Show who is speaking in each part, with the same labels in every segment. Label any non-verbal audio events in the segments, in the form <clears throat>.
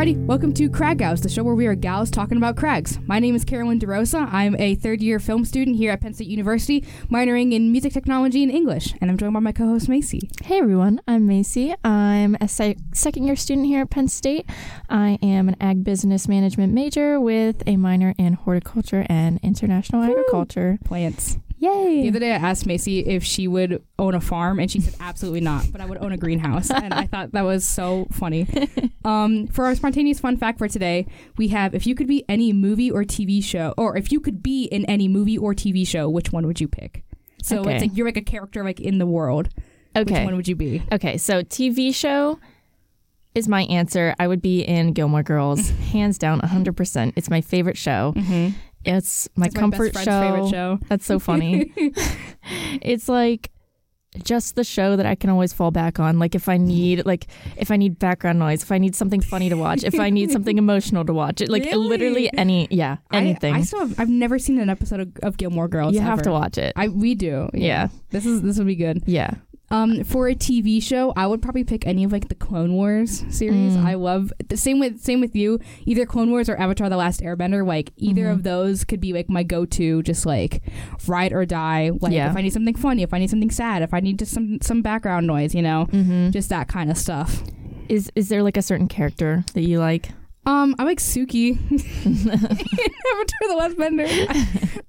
Speaker 1: everybody. Welcome to Crag Gals, the show where we are gals talking about crags. My name is Carolyn DeRosa. I'm a third year film student here at Penn State University, minoring in music technology and English, and I'm joined by my co host, Macy.
Speaker 2: Hey everyone, I'm Macy. I'm a se- second year student here at Penn State. I am an ag business management major with a minor in horticulture and international
Speaker 1: Woo!
Speaker 2: agriculture.
Speaker 1: Plants.
Speaker 2: Yay!
Speaker 1: The other day I asked Macy if she would own a farm, and she said absolutely not, but I would own a greenhouse. and I thought that was so funny. <laughs> Um, for our spontaneous fun fact for today, we have if you could be any movie or TV show, or if you could be in any movie or TV show, which one would you pick? So
Speaker 2: Okay.
Speaker 1: it's like you're like a character like in the world.
Speaker 2: Okay.
Speaker 1: Which one would you be?
Speaker 2: Okay, so TV show is my answer. I would be in Gilmore Girls, <laughs> hands down, 100%. It's my favorite show.
Speaker 1: Mm-hmm.
Speaker 2: It's my
Speaker 1: It's my
Speaker 2: comfort
Speaker 1: best
Speaker 2: show.
Speaker 1: favorite show.
Speaker 2: That's so funny. <laughs> <laughs> it's like just the show that I can always fall back on. Like if I need like if I need background noise, if I need something funny to watch, if I need something <laughs> emotional to watch, it like
Speaker 1: Really?
Speaker 2: literally any yeah anything.
Speaker 1: I, I still have, I've never seen an episode of, of Gilmore Girls.
Speaker 2: you have to watch it.
Speaker 1: I we do.
Speaker 2: Yeah.
Speaker 1: This is this would be good.
Speaker 2: yeah.
Speaker 1: Um, for a TV show, I would probably pick any of like the Clone Wars series.
Speaker 2: Mm.
Speaker 1: I love the same with same with you. Either Clone Wars or Avatar: The Last Airbender. Like either
Speaker 2: Mhm.
Speaker 1: of those could be like my go-to, just like ride or die. Like
Speaker 2: Yeah.
Speaker 1: if I need something funny, if I need something sad, if I need just some some background noise, you know,
Speaker 2: Mm-hmm.
Speaker 1: just that kind of stuff.
Speaker 2: Is is there like a certain character that you like?
Speaker 1: Um, I like Suki in <laughs> <laughs> Avatar: The Last Bender.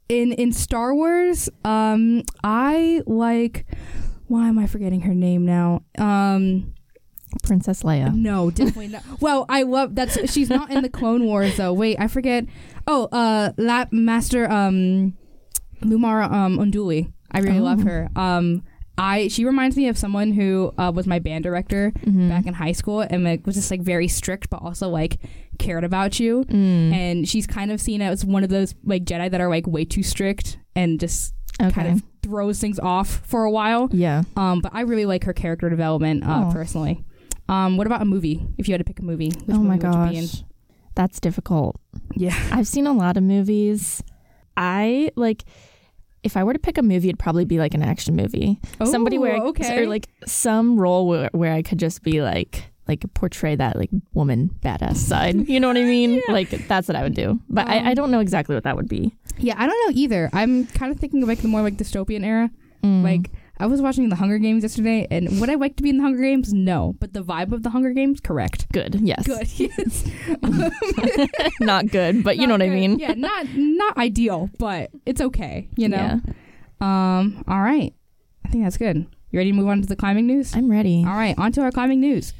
Speaker 1: in in Star Wars, um, I like. Why am I forgetting her name now? Um,
Speaker 2: Princess Leia.
Speaker 1: no, definitely not. <laughs> Well, I love that's she's not in the Clone Wars though. Wait, I forget. Oh, uh, La- Master um, Luminara um Unduli. I really love
Speaker 2: Oh.
Speaker 1: her. Um, I she reminds me of someone who uh, was my band director
Speaker 2: Mhm.
Speaker 1: back in high school and like was just like very strict, but also like cared about you.
Speaker 2: Mm.
Speaker 1: And she's kind of seen as one of those like Jedi that are like way too strict and just
Speaker 2: okay.
Speaker 1: kind of throws things off for a while.
Speaker 2: yeah.
Speaker 1: Um, but I really like her character development uh,
Speaker 2: Oh.
Speaker 1: personally. Um, what about a movie? If you had to pick a movie, which
Speaker 2: oh my
Speaker 1: movie would you be in?
Speaker 2: gosh. That's difficult.
Speaker 1: Yeah. <laughs>
Speaker 2: I've seen a lot of movies. I like if I were to pick a movie, it'd probably be like an action movie. Somebody where I,
Speaker 1: Ooh, okay.
Speaker 2: or like some role where, where I could just be like like portray that like woman badass side. You know what I mean? <laughs> Like that's what I would do. But
Speaker 1: Um,
Speaker 2: I, I don't know exactly what that would be.
Speaker 1: yeah, I don't know either. I'm kind of thinking of like the more like dystopian era.
Speaker 2: Mm.
Speaker 1: Like I was watching the Hunger Games yesterday, and would I like to be in the Hunger Games? No, but the vibe of the Hunger Games, correct.
Speaker 2: good, yes.
Speaker 1: Good. <laughs> Yes. <laughs>
Speaker 2: Not good, but you know
Speaker 1: Not
Speaker 2: what I mean.
Speaker 1: Yeah, not not ideal, but it's okay. You know.
Speaker 2: Yeah.
Speaker 1: Um. All right. I think that's good. You ready to move on to the climbing news?
Speaker 2: I'm ready.
Speaker 1: All right, on to our climbing news.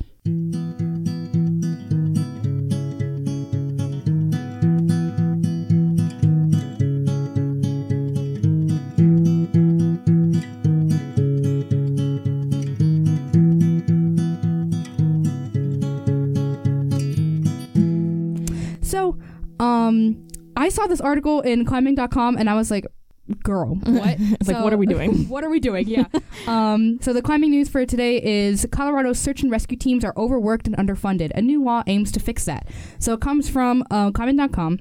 Speaker 1: So, um, I saw this article in climbing.com and I was like, girl, what? <laughs>
Speaker 2: It's like, what are we doing? <laughs>
Speaker 1: what are we doing? Yeah. <laughs> um, so the climbing news for today is Colorado's search and rescue teams are overworked and underfunded. A new law aims to fix that. So it comes from uh, climbing.com.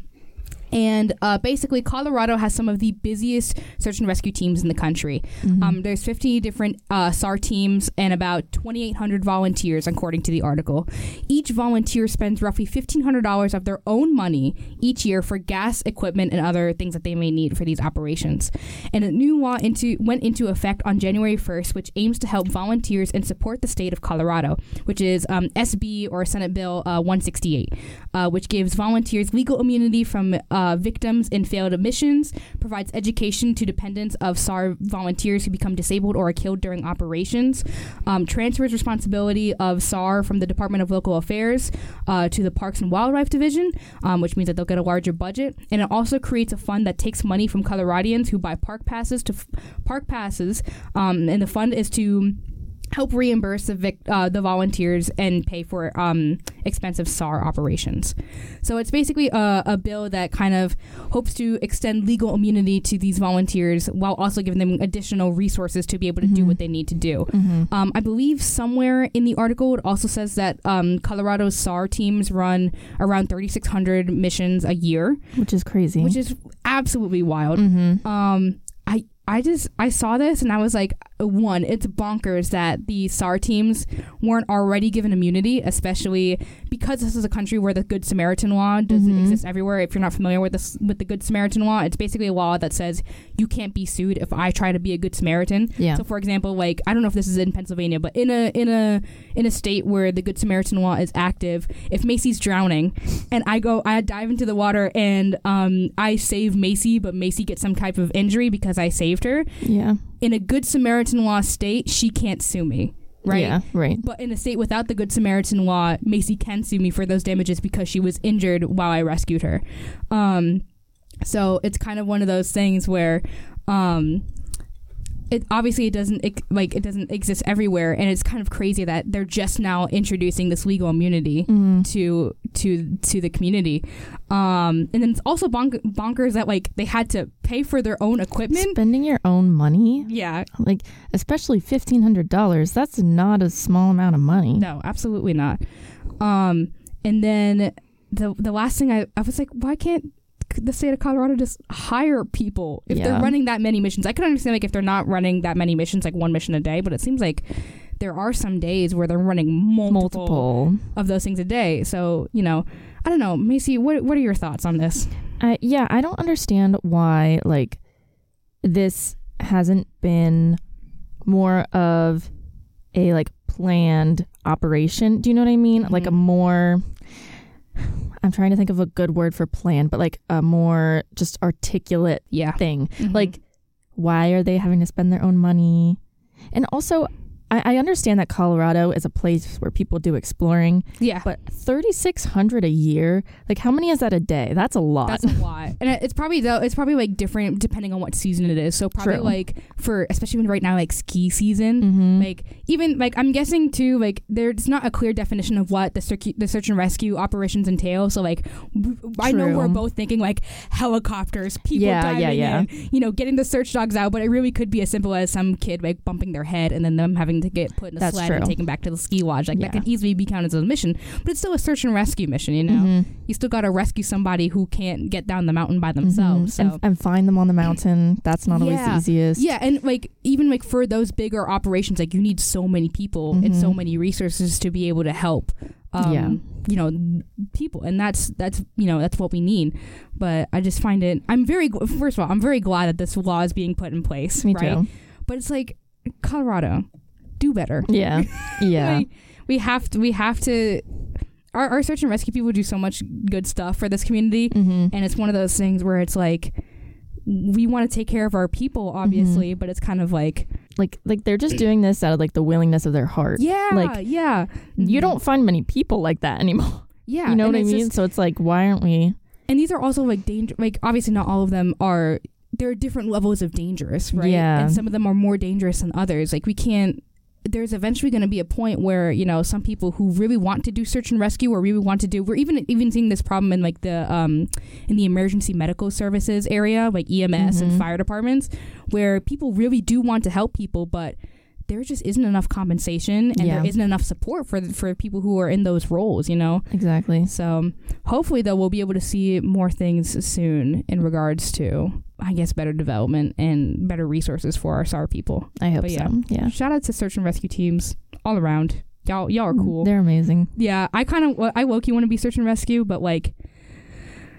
Speaker 1: And uh, basically, Colorado has some of the busiest search and rescue teams in the country.
Speaker 2: Mhm.
Speaker 1: Um, there's 50 different uh, SAR teams and about 2,800 volunteers, according to the article. Each volunteer spends roughly $1,500 of their own money each year for gas, equipment, and other things that they may need for these operations. And a new law into went into effect on January 1st, which aims to help volunteers and support the state of Colorado, which is um, SB or Senate Bill uh, 168, uh, which gives volunteers legal immunity from uh, victims in failed missions, provides education to dependents of SAR volunteers who become disabled or are killed during operations, um, transfers responsibility of SAR from the Department of Local Affairs uh, to the Parks and Wildlife Division, um, which means that they'll get a larger budget, and it also creates a fund that takes money from Coloradians who buy park passes to f- park passes, um, and the fund is to help reimburse the vic- uh, the volunteers and pay for um, expensive SAR operations. So it's basically a, a bill that kind of hopes to extend legal immunity to these volunteers while also giving them additional resources to be able to do
Speaker 2: Mhm.
Speaker 1: what they need to do.
Speaker 2: Mhm.
Speaker 1: Um, I believe somewhere in the article it also says that um, Colorado's SAR teams run around 3,600 missions a year,
Speaker 2: Which is crazy.
Speaker 1: which is absolutely wild.
Speaker 2: Mhm.
Speaker 1: Um, I just I saw this and I was like, one, it's bonkers that the SAR teams weren't already given immunity, especially because this is a country where the Good Samaritan law doesn't
Speaker 2: Mhm.
Speaker 1: exist everywhere. If you're not familiar with this, with the Good Samaritan law, it's basically a law that says you can't be sued if I try to be a good Samaritan.
Speaker 2: Yeah.
Speaker 1: So, for example, like I don't know if this is in Pennsylvania, but in a in a in a state where the Good Samaritan law is active, if Macy's drowning, and I go, I dive into the water and um, I save Macy, but Macy gets some type of injury because I saved her.
Speaker 2: yeah.
Speaker 1: In a Good Samaritan law state, she can't sue me, right?
Speaker 2: Yeah. Right.
Speaker 1: But in a state without the Good Samaritan law, Macy can sue me for those damages because she was injured while I rescued her. Um, so it's kind of one of those things where, um, it obviously it doesn't like it doesn't exist everywhere, and it's kind of crazy that they're just now introducing this legal immunity
Speaker 2: Mm.
Speaker 1: to to to the community. Um, and then it's also bonk- bonkers that like they had to pay for their own equipment.
Speaker 2: Spending your own money,
Speaker 1: Yeah,
Speaker 2: like especially fifteen hundred dollars, that's not a small amount of money.
Speaker 1: No, absolutely not. Um, and then the the last thing I, I was like, why can't the state of Colorado just hire people if they're running that many missions? I could understand like if they're not running that many missions, like one mission a day, but it seems like there are some days where they're running multiple,
Speaker 2: Multiple.
Speaker 1: of those things a day. So you know, I don't know, Macy. What what are your thoughts on this?
Speaker 2: I yeah, I don't understand why like this hasn't been more of a like planned operation. Do you know what I mean? Like a
Speaker 1: Mhm.
Speaker 2: more I'm trying to think of a good word for plan, but like a more just articulate
Speaker 1: Yeah,
Speaker 2: thing.
Speaker 1: Mhm.
Speaker 2: Like why are they having to spend their own money? And also I, I understand that Colorado is a place where people do exploring,
Speaker 1: yeah.
Speaker 2: but thirty six hundred a year, like how many is that a day? That's a lot.
Speaker 1: That's a <laughs> lot, and it's probably though it's probably like different depending on what season it is. So probably
Speaker 2: True.
Speaker 1: like for especially when right now like ski season,
Speaker 2: mm-hmm.
Speaker 1: like even like I'm guessing too like there's not a clear definition of what the search the search and rescue operations entail. So like w- I know we're both thinking like helicopters, people
Speaker 2: Yeah,
Speaker 1: diving
Speaker 2: yeah, yeah.
Speaker 1: in, you know, getting the search dogs out. But it really could be as simple as some kid like bumping their head and then them having to get put in a
Speaker 2: That's
Speaker 1: sled and taken back to the ski lodge. Like that
Speaker 2: Yeah.
Speaker 1: could easily be counted as a mission, but it's still a search and rescue mission. You know,
Speaker 2: Mhm.
Speaker 1: you still got to rescue somebody who can't get down the mountain by themselves.
Speaker 2: Mhm.
Speaker 1: So.
Speaker 2: and, and find them on the mountain. That's not always the easiest.
Speaker 1: Yeah, and like even like for those bigger operations, like you need so many people and so
Speaker 2: Mhm.
Speaker 1: many resources to be able to help. Um,
Speaker 2: Yeah.
Speaker 1: you know, people, and that's that's you know that's what we need. But I just find it. I'm very first of all, I'm very glad that this law is being put in place.
Speaker 2: Me
Speaker 1: right?
Speaker 2: too.
Speaker 1: But it's like Colorado, do better.
Speaker 2: Yeah. <laughs> Yeah.
Speaker 1: Like, we have to. We have to. Our, our search and rescue people do so much good stuff for this community,
Speaker 2: mm-hmm.
Speaker 1: and it's one of those things where it's like we want to take care of our people obviously but it's kind of like
Speaker 2: Like like they're just doing this out of like the willingness of their heart.
Speaker 1: yeah
Speaker 2: Like,
Speaker 1: yeah
Speaker 2: You
Speaker 1: Mhm.
Speaker 2: don't find many people like that anymore. <laughs>
Speaker 1: yeah
Speaker 2: you know what I mean?
Speaker 1: just-
Speaker 2: so it's like why aren't we
Speaker 1: and these are also like danger like obviously not all of them are there are different levels of dangerous right
Speaker 2: Yeah.
Speaker 1: and some of them are more dangerous than others like we can't there's eventually going to be a point where you know some people who really want to do search and rescue or really want to do we're even even seeing this problem in like the um in the emergency medical services area like EMS and
Speaker 2: Mhm.
Speaker 1: fire departments where people really do want to help people but there just isn't enough compensation and
Speaker 2: Yeah.
Speaker 1: there isn't enough support for for people who are in those roles you know
Speaker 2: exactly?
Speaker 1: so hopefully, though, we'll be able to see more things soon in regards to, I guess, better development and better resources for our SAR people.
Speaker 2: I hope
Speaker 1: But yeah.
Speaker 2: so. Yeah.
Speaker 1: Shout out to search and rescue teams all around. Y'all, y'all are mm, cool.
Speaker 2: They're amazing.
Speaker 1: yeah, I kind of, I woke you want to be search and rescue, but like,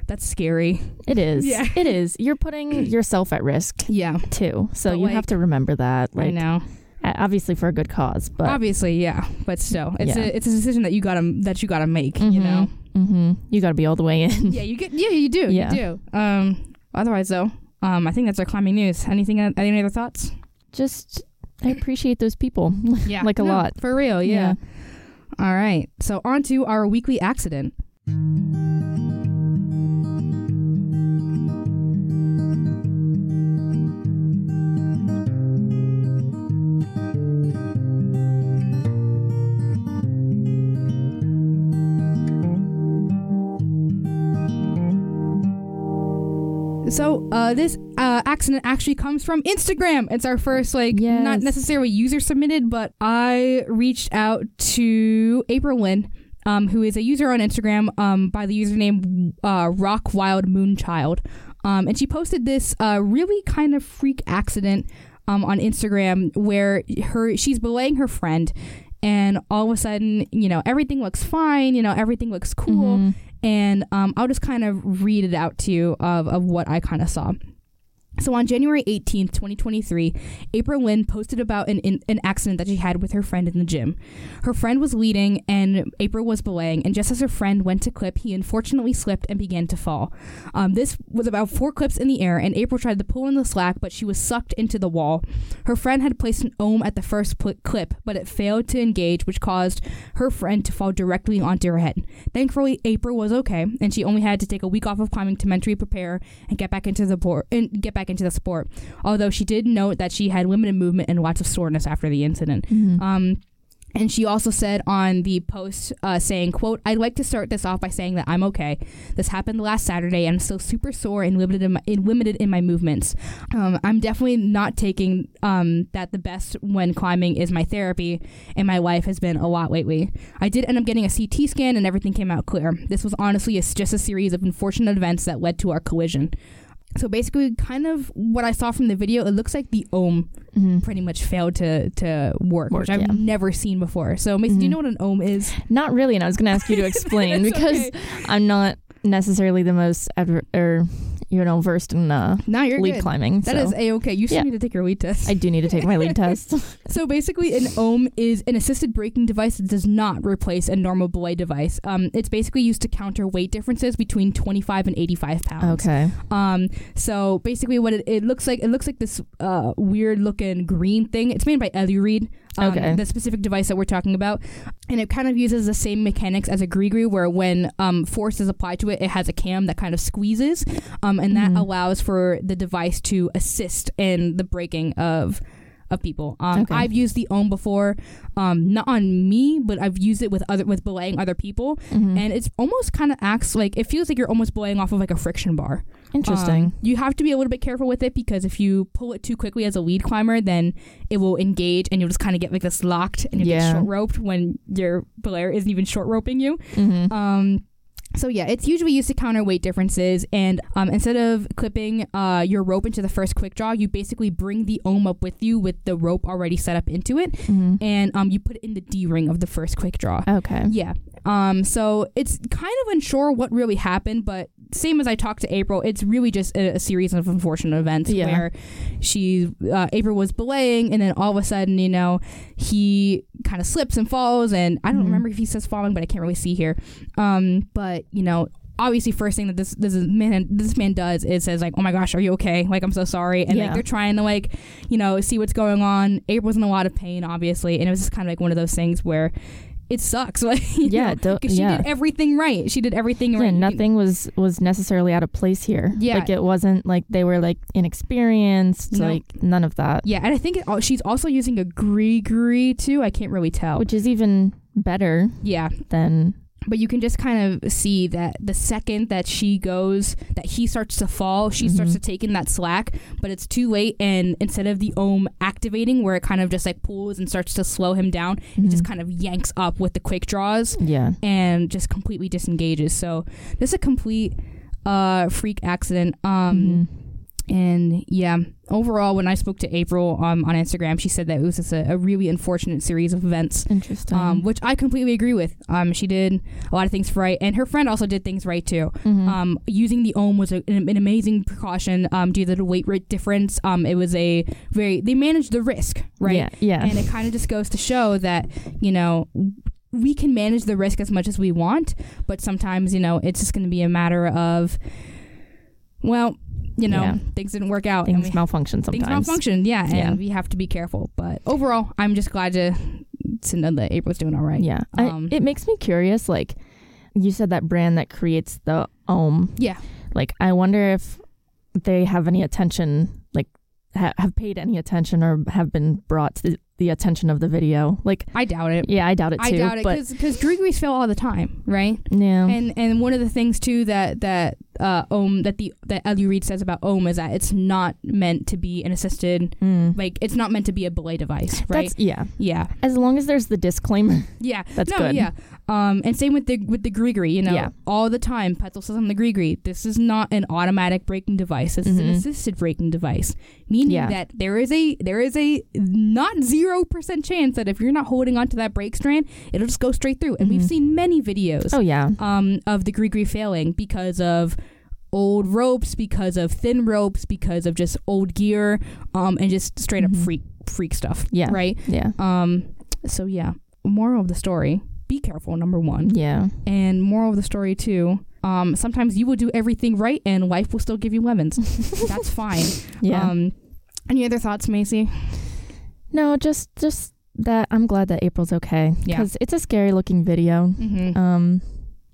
Speaker 1: that's scary.
Speaker 2: It is.
Speaker 1: Yeah.
Speaker 2: It is. You're putting yourself at risk
Speaker 1: Yeah,
Speaker 2: too. So
Speaker 1: But,
Speaker 2: you
Speaker 1: like,
Speaker 2: have to remember that.
Speaker 1: I
Speaker 2: Like
Speaker 1: know.
Speaker 2: Uh, obviously for a good cause, but
Speaker 1: Obviously, yeah, but still, it's
Speaker 2: Yeah.
Speaker 1: a it's a decision that you gotta that you gotta make. You know.
Speaker 2: hmm you got to be all the way in.
Speaker 1: yeah, you get. Yeah, you do.
Speaker 2: Yeah.
Speaker 1: You do. Um. Otherwise, though, um, I think that's our climbing news. Anything? Any other thoughts?
Speaker 2: Just I appreciate those people. <laughs>
Speaker 1: Yeah,
Speaker 2: Like a
Speaker 1: No,
Speaker 2: lot.
Speaker 1: for real. Yeah. All right. So on to our weekly accident. So uh, this uh, accident actually comes from Instagram. It's our first like not necessarily user submitted, but I reached out to April Lynn, um, who is a user on Instagram um, by the username uh, Rock Wild Moonchild, um, and she posted this uh, really kind of freak accident um, on Instagram where her she's belaying her friend, and all of a sudden, you know, everything looks fine. You know, everything looks cool,
Speaker 2: Mhm.
Speaker 1: And um, I'll just kind of read it out to you of of what I kind of saw. So on January 18th, 2023, April Lynn posted about an, in, an accident that she had with her friend in the gym. Her friend was leading and April was belaying, and just as her friend went to clip, he unfortunately slipped and began to fall. Um, this was about four clips in the air, and April tried to pull in the slack, but she was sucked into the wall. Her friend had placed an ohm at the first pl- clip, but it failed to engage, which caused her friend to fall directly onto her head. Thankfully, April was okay, and she only had to take a week off of climbing to mentally prepare and get back into the board and get back into the sport. Although she did note that she had limited movement and lots of soreness after the incident.
Speaker 2: Mhm.
Speaker 1: Um, and she also said on the post, uh, saying, "quote I'd like to start this off by saying that I'm okay. This happened last Saturday, and I'm still super sore and limited in my, in, limited in my movements. Um, I'm definitely not taking um, that the best when climbing is my therapy, and my life has been a lot lately. I did end up getting a CT scan, and everything came out clear. This was honestly a, just a series of unfortunate events that led to our collision." So basically, kind of what I saw from the video, it looks like the ohm
Speaker 2: Mhm.
Speaker 1: pretty much failed to to work,
Speaker 2: Work,
Speaker 1: which I've
Speaker 2: yeah.
Speaker 1: never seen before. So, Mason, do you
Speaker 2: Mhm.
Speaker 1: know what an ohm is?
Speaker 2: Not really, and I was going to ask you to <laughs> explain because
Speaker 1: okay.
Speaker 2: I'm not necessarily the most adver- or you know versed in uh,
Speaker 1: now you're
Speaker 2: lead
Speaker 1: good.
Speaker 2: climbing.
Speaker 1: That
Speaker 2: so
Speaker 1: is a okay. You still
Speaker 2: Yeah.
Speaker 1: need to take your lead test.
Speaker 2: I do need to take my lead <laughs> test. <laughs>
Speaker 1: so basically, an ohm is an assisted braking device that does not replace a normal belay device. Um, it's basically used to counter weight differences between 25 and 85 pounds.
Speaker 2: Okay.
Speaker 1: Um, so basically, what it, it looks like, it looks like this uh, weird looking green thing. It's made by Edelrid. Um,
Speaker 2: Okay.
Speaker 1: The specific device that we're talking about, and it kind of uses the same mechanics as a Grigri where when um, force is applied to it, it has a cam that kind of squeezes, um, and that
Speaker 2: Mhm.
Speaker 1: allows for the device to assist in the breaking of of people. Um,
Speaker 2: Okay.
Speaker 1: I've used the ohm before, um, not on me, but I've used it with other with belaying other people,
Speaker 2: Mhm.
Speaker 1: and it's almost kind of acts like it feels like you're almost belaying off of like a friction bar.
Speaker 2: Interesting.
Speaker 1: Um, you have to be a little bit careful with it because if you pull it too quickly as a lead climber, then it will engage and you'll just kind of get like this locked and you get short roped when your belayer isn't even short roping you.
Speaker 2: Mhm.
Speaker 1: Um, so yeah, it's usually used to counter weight differences, and um, instead of clipping uh, your rope into the first quick draw, you basically bring the ohm up with you with the rope already set up into it,
Speaker 2: Mhm.
Speaker 1: and um, you put it in the D ring of the first quick draw.
Speaker 2: Okay.
Speaker 1: Yeah. Um, so it's kind of unsure what really happened, but same as I talked to April, it's really just a, a series of unfortunate events
Speaker 2: Yeah.
Speaker 1: where she, uh, April was belaying, and then all of a sudden, you know, he kind of slips and falls, and I don't
Speaker 2: Mhm.
Speaker 1: remember if he says falling, but I can't really see here. Um, but you know. Obviously, first thing that this this is man this man does is says like, "Oh my gosh, are you okay? Like, I'm so sorry." And
Speaker 2: Yeah.
Speaker 1: like they're trying to like, you know, see what's going on. April's in a lot of pain, obviously, and it was just kind of like one of those things where it sucks. <laughs> Like,
Speaker 2: Yeah,
Speaker 1: know,
Speaker 2: don't-
Speaker 1: 'cause she
Speaker 2: yeah.
Speaker 1: did everything right. She did everything
Speaker 2: Yeah,
Speaker 1: right.
Speaker 2: nothing was was necessarily out of place here.
Speaker 1: Yeah.
Speaker 2: like it wasn't like they were like inexperienced.
Speaker 1: No.
Speaker 2: Like none of that,
Speaker 1: Yeah, and I think it, she's also using a Grigri too. I can't really tell.
Speaker 2: which is even better
Speaker 1: yeah,
Speaker 2: than
Speaker 1: but you can just kind of see that the second that she goes, that he starts to fall, she starts
Speaker 2: Mhm.
Speaker 1: to take in that slack, but it's too late. And instead of the ohm activating, where it kind of just like pulls and starts to slow him down, it just
Speaker 2: Mhm.
Speaker 1: kind of yanks up with the quick draws.
Speaker 2: yeah.
Speaker 1: and just completely disengages. So this is a complete uh, freak accident. Um,
Speaker 2: Mhm.
Speaker 1: And yeah, overall, when I spoke to April um, on Instagram, she said that it was just a, a really unfortunate series of events.
Speaker 2: Interesting.
Speaker 1: Um, which I completely agree with. Um, she did a lot of things right, and her friend also did things right too.
Speaker 2: Mhm.
Speaker 1: Um, using the ohm was a, an, an amazing precaution um, due to the weight rate difference. Um, it was a very they managed the risk right,
Speaker 2: Yeah. Yeah.
Speaker 1: and it kind of just goes to show that you know we can manage the risk as much as we want but sometimes you know it's just going to be a matter of well you know
Speaker 2: Yeah.
Speaker 1: things didn't work out
Speaker 2: things malfunction sometimes.
Speaker 1: things malfunction yeah and
Speaker 2: Yeah.
Speaker 1: we have to be careful but overall i'm just glad to to know that april's doing all right
Speaker 2: Yeah. I-
Speaker 1: Um,
Speaker 2: it makes me curious. Like you said, that brand that creates the ohm.
Speaker 1: yeah
Speaker 2: Like I wonder if they have any attention, like ha- have paid any attention or have been brought to the attention of the video. Like,
Speaker 1: I doubt it.
Speaker 2: yeah, I doubt it too.
Speaker 1: I doubt it because Grigris fail all the time, right?
Speaker 2: yeah,
Speaker 1: And and one of the things too that that uh Ohm that the that Edelrid says about Ohm is that it's not meant to be an assisted
Speaker 2: Mm.
Speaker 1: like it's not meant to be a belay device, right?
Speaker 2: That's yeah.
Speaker 1: yeah.
Speaker 2: As long as there's the disclaimer. <laughs>
Speaker 1: Yeah, <laughs>
Speaker 2: That's
Speaker 1: no,
Speaker 2: good.
Speaker 1: Yeah, um, and same with the with the Grigri. You know,
Speaker 2: Yeah.
Speaker 1: all the time, Petzl says on the Grigri, this is not an automatic braking device. This is an
Speaker 2: Mhm.
Speaker 1: assisted braking device, meaning
Speaker 2: Yeah.
Speaker 1: that there is a there is a not zero percent chance that if you're not holding onto that brake strand, it'll just go straight through. And we've
Speaker 2: Mhm.
Speaker 1: seen many videos
Speaker 2: Oh yeah.
Speaker 1: um, of the Grigri failing because of old ropes, because of thin ropes, because of just old gear, um, and just straight up
Speaker 2: Mhm.
Speaker 1: freak freak stuff.
Speaker 2: Yeah.
Speaker 1: Right.
Speaker 2: Yeah.
Speaker 1: Um, so yeah, moral of the story: be careful. Number one,
Speaker 2: Yeah.
Speaker 1: and moral of the story two. Um, sometimes you will do everything right, and life will still give you lemons. <laughs> That's fine.
Speaker 2: Yeah.
Speaker 1: Um, any other thoughts, Macy?
Speaker 2: no, just just that I'm glad that April's okay
Speaker 1: Yeah.
Speaker 2: because it's a scary looking video.
Speaker 1: Mm-hmm.
Speaker 2: Um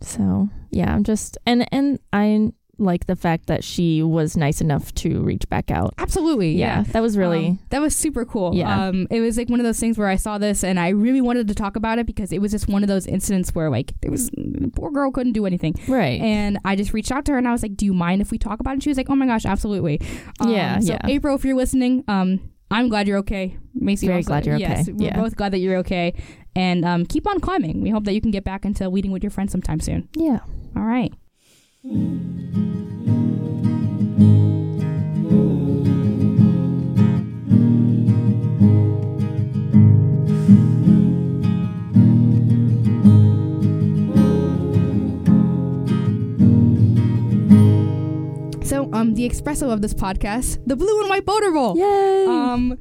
Speaker 2: so yeah, I'm just and and I like the fact that she was nice enough to reach back out.
Speaker 1: Absolutely.
Speaker 2: Yeah, that was really
Speaker 1: Um, that was super cool.
Speaker 2: Yeah.
Speaker 1: Um, it was like one of those things where I saw this and I really wanted to talk about it because it was just one of those incidents where like there was poor girl couldn't do anything.
Speaker 2: right.
Speaker 1: And I just reached out to her and I was like, "Do you mind if we talk about it?" And she was like, "Oh my gosh, absolutely." Um,
Speaker 2: Yeah,
Speaker 1: So
Speaker 2: yeah.
Speaker 1: April, if you're listening, um, I'm glad you're okay. Macy,
Speaker 2: Very
Speaker 1: also-
Speaker 2: glad you're
Speaker 1: yes,
Speaker 2: okay.
Speaker 1: We're
Speaker 2: Yeah.
Speaker 1: both glad that you're okay. And um, keep on climbing. We hope that you can get back into leading with your friends sometime soon.
Speaker 2: yeah.
Speaker 1: All right. So, um, the espresso of this podcast, the blue and white boulder bowl.
Speaker 2: Yay.
Speaker 1: Um,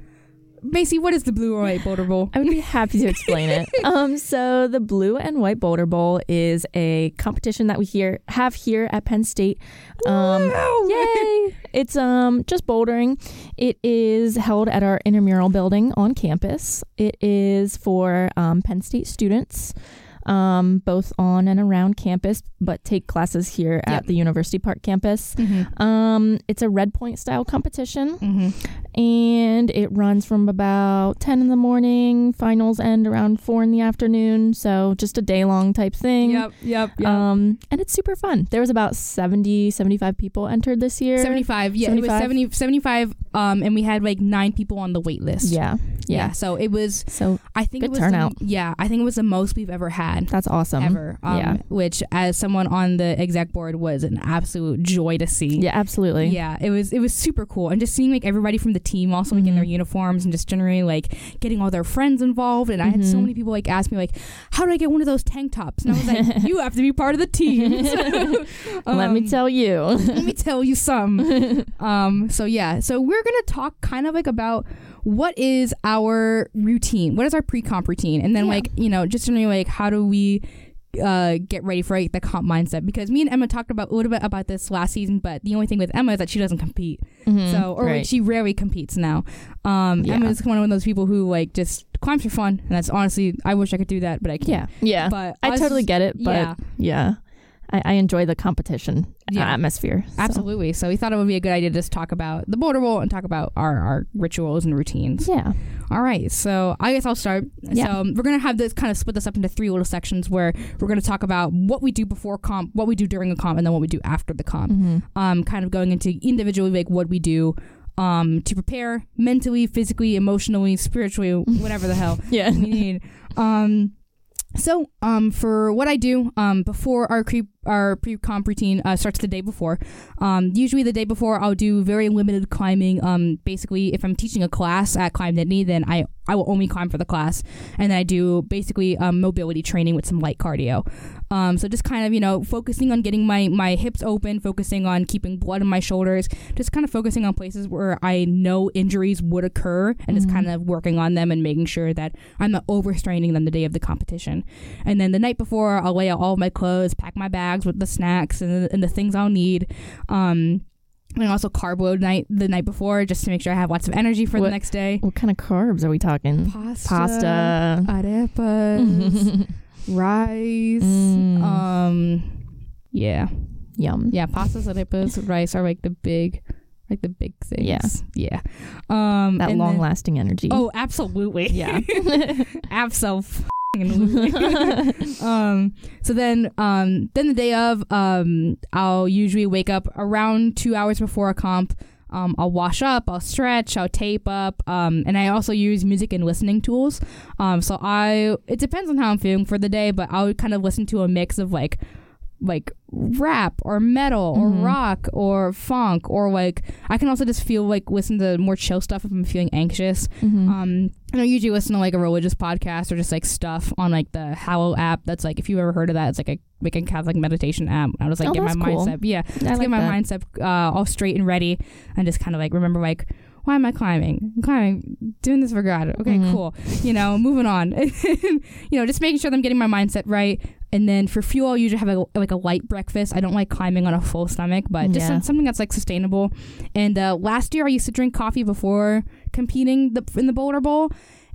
Speaker 1: Macy, what is the blue and white boulder bowl?
Speaker 2: I would be happy to explain it. <laughs> Um, so the Blue and White Boulder Bowl is a competition that we here have here at Penn State. Um,
Speaker 1: Wow.
Speaker 2: yay! It's um just bouldering. It is held at our intramural building on campus. It is for um, Penn State students. Um, both on and around campus, but take classes here
Speaker 1: Yep.
Speaker 2: at the University Park campus.
Speaker 1: Mm-hmm.
Speaker 2: Um, it's a red point style competition
Speaker 1: Mm-hmm.
Speaker 2: and it runs from about 10 in the morning finals end around 4 in the afternoon so just a day long type thing
Speaker 1: Yep, yep, yep.
Speaker 2: um and it's super fun there was about 70 75 people entered this year
Speaker 1: 75 yeah it was
Speaker 2: 75?
Speaker 1: 70 75 um and we had like nine people on the wait list
Speaker 2: yeah
Speaker 1: yeah
Speaker 2: yeah
Speaker 1: so it was
Speaker 2: so
Speaker 1: i think
Speaker 2: Good
Speaker 1: it was
Speaker 2: turnout.
Speaker 1: The, yeah i think it was the most we've ever had
Speaker 2: that's awesome.
Speaker 1: ever um
Speaker 2: yeah.
Speaker 1: which as someone on the exec board was an absolute joy to see.
Speaker 2: Yeah absolutely.
Speaker 1: Yeah it was it was super cool. And just seeing like everybody from the team also like in their
Speaker 2: Mhm.
Speaker 1: uniforms and just generally like getting all their friends involved. And i had so
Speaker 2: Mhm.
Speaker 1: many people like ask me like how do i get one of those tank tops? And i was like <laughs> you have to be part of the team. <laughs> <laughs>
Speaker 2: Let me
Speaker 1: Um,
Speaker 2: tell you.
Speaker 1: let me tell you some. um, so yeah, so we're gonna talk kind of like about what is our routine, what is our pre-comp routine, and then
Speaker 2: Yeah.
Speaker 1: like you know just generally like how do we uh, get ready for like, the comp mindset because me and Emma talked about a little bit about this last season, but the only thing with Emma is that she doesn't compete,
Speaker 2: Mhm,
Speaker 1: so or like, she rarely competes now. Um,
Speaker 2: Yeah.
Speaker 1: Emma's one of those people who like just climbs for fun, and that's honestly I wish I could do that, but I can't.
Speaker 2: yeah yeah
Speaker 1: But
Speaker 2: i
Speaker 1: us-
Speaker 2: totally get it but
Speaker 1: yeah.
Speaker 2: yeah, I, I enjoy the competition
Speaker 1: Yeah.
Speaker 2: atmosphere so.
Speaker 1: Absolutely. So we thought it would be a good idea to just talk about the Boulder Bowl and talk about our, our rituals and routines.
Speaker 2: yeah
Speaker 1: All right. So I guess I'll start.
Speaker 2: Yeah.
Speaker 1: So um, we're going to have this kind of split this up into three little sections where we're going to talk about what we do before comp, what we do during a comp, and then what we do after the comp.
Speaker 2: Mhm.
Speaker 1: Um, kind of going into individually like what we do um, to prepare mentally, physically, emotionally, spiritually, <laughs> whatever the hell
Speaker 2: yeah
Speaker 1: we need. Um, so, um, for what I do, um, before our pre our pre comp routine uh, starts the day before, um, usually the day before I'll do very limited climbing. Um, basically, if I'm teaching a class at Climb Nittany, then I I will only climb for the class, and then I do basically um, mobility training with some light cardio. Um, so just kind of you know focusing on getting my my hips open, focusing on keeping blood in my shoulders, just kind of focusing on places where I know injuries would occur, and just
Speaker 2: Mhm.
Speaker 1: kind of working on them and making sure that I'm not overstraining them the day of the competition. And then the night before, I'll lay out all of my clothes, pack my bags with the snacks and the, and the things I'll need. Um, and also carb load night the night before just to make sure I have lots of energy for
Speaker 2: What-
Speaker 1: the next day.
Speaker 2: what kind of carbs are we talking
Speaker 1: Pasta,
Speaker 2: pasta
Speaker 1: arepas, <laughs> rice.
Speaker 2: Mm.
Speaker 1: Um, yeah,
Speaker 2: Yum.
Speaker 1: yeah. Pastas, arepas, rice are like the big, like the big things.
Speaker 2: Yeah.
Speaker 1: yeah. Um,
Speaker 2: That long lasting energy.
Speaker 1: Oh, absolutely.
Speaker 2: Yeah. <laughs>
Speaker 1: absolutely. <laughs> um. So then, um, then the day of, um, I'll usually wake up around two hours before a comp. Um, I'll wash up, I'll stretch, I'll tape up, um, and I also use music and listening tools. Um, so I, it depends on how I'm feeling for the day, but I'll kind of listen to a mix of like, like rap or metal or
Speaker 2: Mhm.
Speaker 1: rock or funk or like I can also just feel like listen to more chill stuff if I'm feeling anxious.
Speaker 2: Mhm.
Speaker 1: Um, I usually listen to like a religious podcast or just like stuff on like the Hallow app. That's like if you ever heard of that, it's like a like a Catholic meditation app. I was like
Speaker 2: Oh,
Speaker 1: get my
Speaker 2: cool.
Speaker 1: mindset, yeah,
Speaker 2: I
Speaker 1: just
Speaker 2: like
Speaker 1: get my
Speaker 2: that.
Speaker 1: mindset uh, all straight and ready, and just kind of like remember like. Why am I climbing? I'm climbing, doing this for God. Okay,
Speaker 2: Mhm.
Speaker 1: cool. You know, moving on. <laughs> you know, just making sure that I'm getting my mindset right. And then for fuel, I usually have a, like a light breakfast. I don't like climbing on a full stomach, but just
Speaker 2: Yeah.
Speaker 1: some- something that's like sustainable. And uh, last year, I used to drink coffee before competing the, in the Boulder Bowl,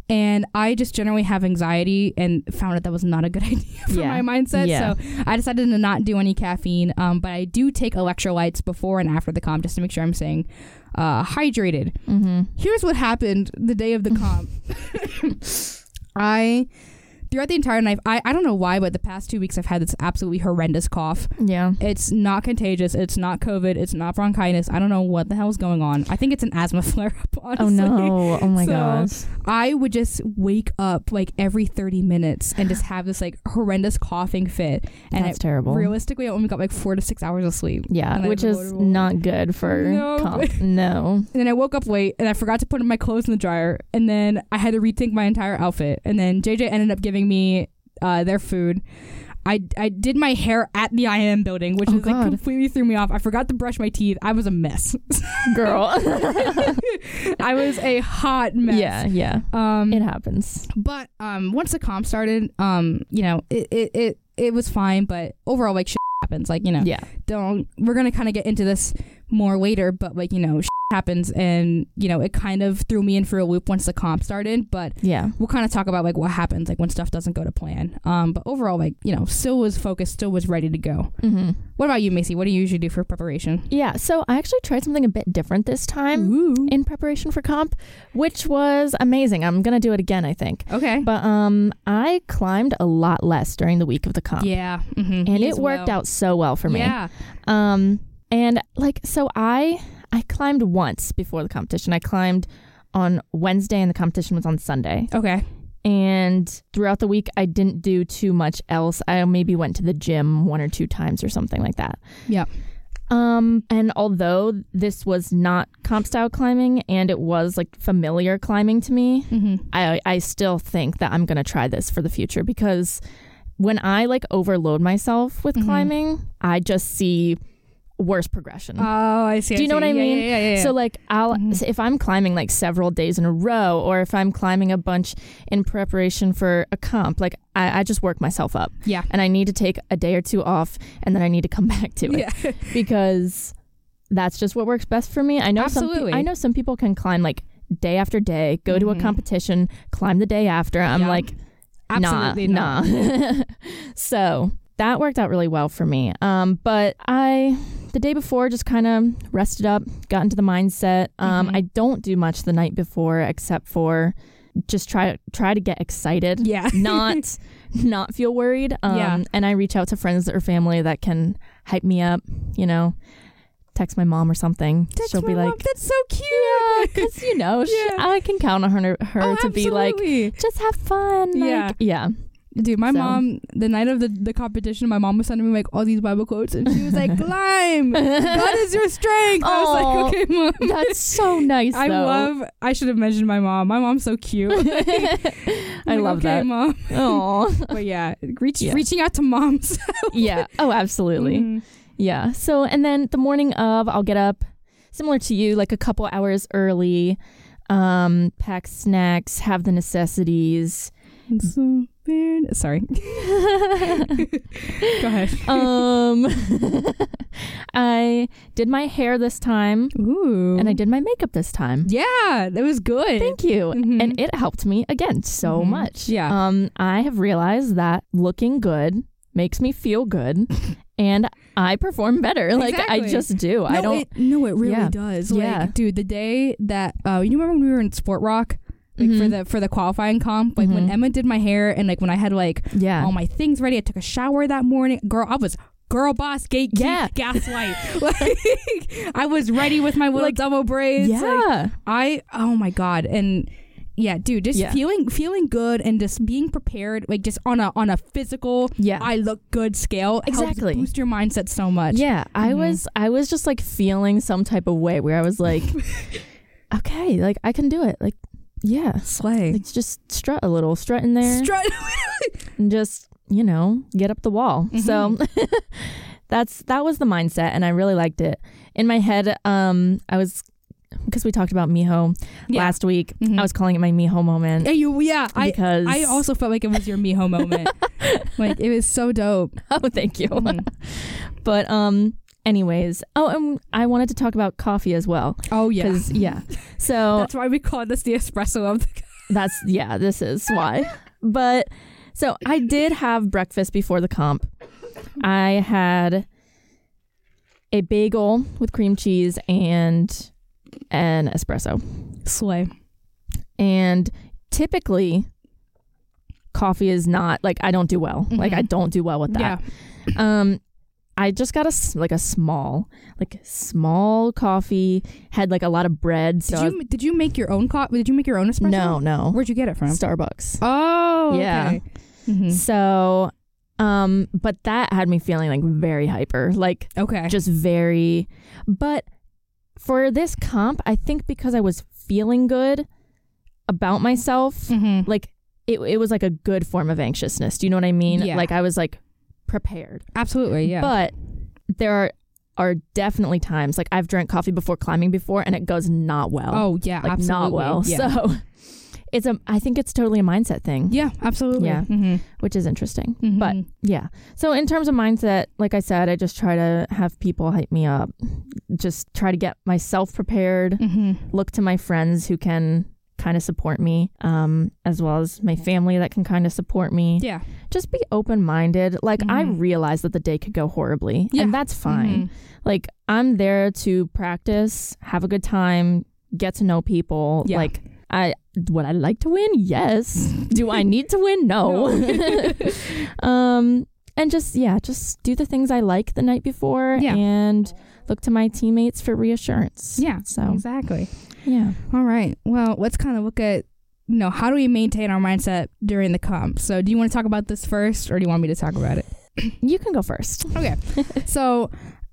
Speaker 1: and I just generally have anxiety and found that that was not a good <laughs> idea for
Speaker 2: Yeah.
Speaker 1: my mindset.
Speaker 2: Yeah.
Speaker 1: So I decided to not do any caffeine. Um, but I do take electrolytes before and after the comp just to make sure I'm staying uh, hydrated.
Speaker 2: Mhm.
Speaker 1: Here's what happened the day of the comp. <laughs> <laughs> I throughout the entire night, I, I don't know why, but the past two weeks I've had this absolutely horrendous cough.
Speaker 2: Yeah.
Speaker 1: It's not contagious. It's not COVID. It's not bronchitis. I don't know what the hell is going on. I think it's an asthma <laughs> flare up. Honestly.
Speaker 2: Oh no. Oh my
Speaker 1: So,
Speaker 2: gosh.
Speaker 1: I would just wake up like every 30 minutes and just have this like horrendous coughing fit. And
Speaker 2: That's terrible.
Speaker 1: realistically, I only got like four to six hours of sleep.
Speaker 2: yeah, which is not good for
Speaker 1: No.
Speaker 2: comp. <laughs> No.
Speaker 1: And then I woke up late and I forgot to put my clothes in the dryer. And then I had to rethink my entire outfit. And then JJ ended up giving me uh, their food. I, I did my hair at the IM building, which
Speaker 2: Oh,
Speaker 1: is like completely threw me off. I forgot to brush my teeth. I was a mess. <laughs>
Speaker 2: Girl.
Speaker 1: I was a hot mess.
Speaker 2: yeah, yeah.
Speaker 1: Um,
Speaker 2: It happens.
Speaker 1: but um, once the comp started, um, you know, it it it, it was fine. But overall, like shit happens. Like you know,
Speaker 2: Yeah.
Speaker 1: don't we're gonna kind of get into this more later. But like you know, shit happens, and you know, it kind of threw me in for a loop once the comp started. But
Speaker 2: Yeah.
Speaker 1: we'll kind of talk about like what happens like when stuff doesn't go to plan. Um, but overall, like you know, still was focused, still was ready to go.
Speaker 2: hmm
Speaker 1: What about you, Macy? What do you usually do for preparation?
Speaker 2: Yeah. So I actually tried something a bit different this time
Speaker 1: Ooh.
Speaker 2: in preparation for comp, which was amazing. I'm gonna do it again, I think.
Speaker 1: Okay.
Speaker 2: But um, I climbed a lot less during the week of the comp,
Speaker 1: Yeah. hmm
Speaker 2: and it worked out so well for me.
Speaker 1: Yeah.
Speaker 2: Um, and like so, I I climbed once before the competition. I climbed on Wednesday, and the competition was on Sunday.
Speaker 1: Okay.
Speaker 2: And throughout the week, I didn't do too much else. I maybe went to the gym one or two times or something like that.
Speaker 1: Yeah.
Speaker 2: Um, and although this was not comp style climbing and it was like familiar climbing to me,
Speaker 1: hmm
Speaker 2: I I still think that I'm gonna try this for the future because when I like overload myself with
Speaker 1: Mhm.
Speaker 2: climbing, I just see worse progression.
Speaker 1: Oh, I see.
Speaker 2: Do you know
Speaker 1: see.
Speaker 2: what I
Speaker 1: Yeah,
Speaker 2: mean?
Speaker 1: Yeah, yeah, yeah.
Speaker 2: So like I'll
Speaker 1: Mhm.
Speaker 2: so if I'm climbing like several days in a row, or if I'm climbing a bunch in preparation for a comp, like I, I just work myself up,
Speaker 1: yeah.
Speaker 2: and I need to take a day or two off, and then I need to come <laughs> back to it
Speaker 1: Yeah. <laughs>
Speaker 2: because that's just what works best for me. I know some
Speaker 1: Absolutely.
Speaker 2: pe- I know some people can climb like day after day, go to a
Speaker 1: Mhm.
Speaker 2: competition, climb the day after. I'm like
Speaker 1: Absolutely
Speaker 2: nah,
Speaker 1: not.
Speaker 2: nah. <laughs> so that worked out really well for me. Um, but I the day before just kind of rested up, got into the mindset. Um,
Speaker 1: Mhm.
Speaker 2: I don't do much the night before except for just try try to get excited.
Speaker 1: Yeah. <laughs>
Speaker 2: Not not feel worried. Um,
Speaker 1: Yeah.
Speaker 2: and I reach out to friends or family that can hype me up, you know. Text my mom or something.
Speaker 1: That's
Speaker 2: She'll be
Speaker 1: mom.
Speaker 2: like,
Speaker 1: that's so cute.
Speaker 2: yeah, because you know, <laughs> she, I can count on her, her
Speaker 1: oh,
Speaker 2: to be like, just have fun. Like,
Speaker 1: Yeah.
Speaker 2: yeah.
Speaker 1: Dude, my
Speaker 2: So-
Speaker 1: mom, the night of the, the competition, my mom was sending me like all these Bible quotes, and she was like, <laughs> "Climb, God is your strength." I was like, "Okay, mom."
Speaker 2: That's so nice.
Speaker 1: I
Speaker 2: though.
Speaker 1: love. I should have mentioned my mom. My mom's so cute. <laughs> <laughs>
Speaker 2: I
Speaker 1: like,
Speaker 2: love
Speaker 1: okay,
Speaker 2: that.
Speaker 1: mom.
Speaker 2: Oh,
Speaker 1: But yeah, reach,
Speaker 2: Yeah.
Speaker 1: reaching out to moms.
Speaker 2: yeah. Oh, absolutely.
Speaker 1: Mhm.
Speaker 2: Yeah. So, and then the morning of, I'll get up, similar to you, like a couple hours early, um, pack snacks, have the necessities.
Speaker 1: So weird. Sorry. <laughs> Go ahead. <laughs>
Speaker 2: um, <laughs> I did my hair this time,
Speaker 1: Ooh.
Speaker 2: and I did my makeup this time.
Speaker 1: Yeah, that was good.
Speaker 2: Thank you.
Speaker 1: Mhm.
Speaker 2: And it helped me again so
Speaker 1: Mhm.
Speaker 2: much.
Speaker 1: Yeah.
Speaker 2: Um, I have realized that looking good makes me feel good. and I perform better. Like I just do. I don't.
Speaker 1: It, no, it really
Speaker 2: Yeah.
Speaker 1: does.
Speaker 2: Yeah.
Speaker 1: Dude, the day that uh, you remember when we were in Sport Rock, like for
Speaker 2: Mhm.
Speaker 1: the for the qualifying comp, like when
Speaker 2: Mhm.
Speaker 1: Emma did my hair and like when I had like
Speaker 2: yeah.
Speaker 1: all my things ready, I took a shower that morning. Girl, I was girl boss gate
Speaker 2: Yeah. <laughs>
Speaker 1: gaslight. <laughs> like I was ready with my little
Speaker 2: Like,
Speaker 1: double braids. Like,
Speaker 2: yeah.
Speaker 1: I oh my god and. Yeah, dude, just
Speaker 2: Yeah.
Speaker 1: feeling feeling good and just being prepared, like just on a on a physical,
Speaker 2: yeah.
Speaker 1: I look good scale.
Speaker 2: Exactly.
Speaker 1: boost your mindset so much.
Speaker 2: Yeah, I
Speaker 1: Mhm.
Speaker 2: was I was just like feeling some type of way where I was like, <laughs> okay, like I can do it. Like, yeah,
Speaker 1: slay.
Speaker 2: like just strut a little, strut in there,
Speaker 1: Strut. <laughs>
Speaker 2: and just you know get up the wall. So <laughs> that's that was the mindset, and I really liked it. In my head, um, I was because we talked about Miho
Speaker 1: Yeah.
Speaker 2: last week.
Speaker 1: Mhm.
Speaker 2: I was calling it my Miho moment
Speaker 1: Yeah, you, yeah. I
Speaker 2: because
Speaker 1: I also felt like it was your Miho moment. <laughs> like it was so dope.
Speaker 2: oh thank you.
Speaker 1: Mhm.
Speaker 2: But um, anyways, oh, and I wanted to talk about coffee as well
Speaker 1: Oh yeah.
Speaker 2: yeah. <laughs> So
Speaker 1: That's why we call this the espresso of the. <laughs>
Speaker 2: That's yeah, this is why. But so I did have breakfast before the comp. I had a bagel with cream cheese and an espresso.
Speaker 1: Slay.
Speaker 2: And typically coffee is not like I don't do well. Like I don't do well with that.
Speaker 1: Yeah.
Speaker 2: Um I just got a like a small like small coffee had like a lot of bread so
Speaker 1: Did you did you make your own coffee? Did you make your own espresso?
Speaker 2: no, no.
Speaker 1: Where'd you get it from?
Speaker 2: Starbucks.
Speaker 1: Oh.
Speaker 2: Yeah.
Speaker 1: Okay. Mhm.
Speaker 2: So, um, but that had me feeling like very hyper, like
Speaker 1: Okay.
Speaker 2: just very. But for this comp, I think because I was feeling good about myself,
Speaker 1: mm-hmm.
Speaker 2: like it, it was like a good form of anxiousness. Do you know what I mean?
Speaker 1: Yeah.
Speaker 2: Like I was like prepared.
Speaker 1: Absolutely. Yeah.
Speaker 2: But there are are definitely times like I've drank coffee before climbing before, and it goes not well.
Speaker 1: oh yeah.
Speaker 2: like
Speaker 1: absolutely.
Speaker 2: not well.
Speaker 1: Yeah.
Speaker 2: So it's a. I think it's totally a mindset thing,
Speaker 1: yeah. Absolutely.
Speaker 2: Yeah.
Speaker 1: Mm-hmm.
Speaker 2: which is interesting.
Speaker 1: Mhm.
Speaker 2: But Yeah. So in terms of mindset, like I said, I just try to have people hype me up. Just try to get myself prepared.
Speaker 1: Mhm.
Speaker 2: Look to my friends who can kind of support me, um, as well as my family that can kind of support me.
Speaker 1: Yeah.
Speaker 2: Just be open minded. Like I
Speaker 1: Mhm.
Speaker 2: realize that the day could go horribly,
Speaker 1: Yeah.
Speaker 2: and that's fine.
Speaker 1: Mhm.
Speaker 2: Like I'm there to practice, have a good time, get to know people.
Speaker 1: Yeah.
Speaker 2: Like I would I like to win? Yes. <laughs> Do I need to win? No. <laughs> <laughs> um and just yeah, just do the things I like the night before
Speaker 1: Yeah.
Speaker 2: and look to my teammates for reassurance.
Speaker 1: Yeah.
Speaker 2: So
Speaker 1: Exactly.
Speaker 2: Yeah.
Speaker 1: All right. Well, let's kind of look at you know how do we maintain our mindset during the comp. So, do you want to talk about this first, or do you want me to talk about it? <clears throat>
Speaker 2: You can go first.
Speaker 1: Okay. <laughs> so,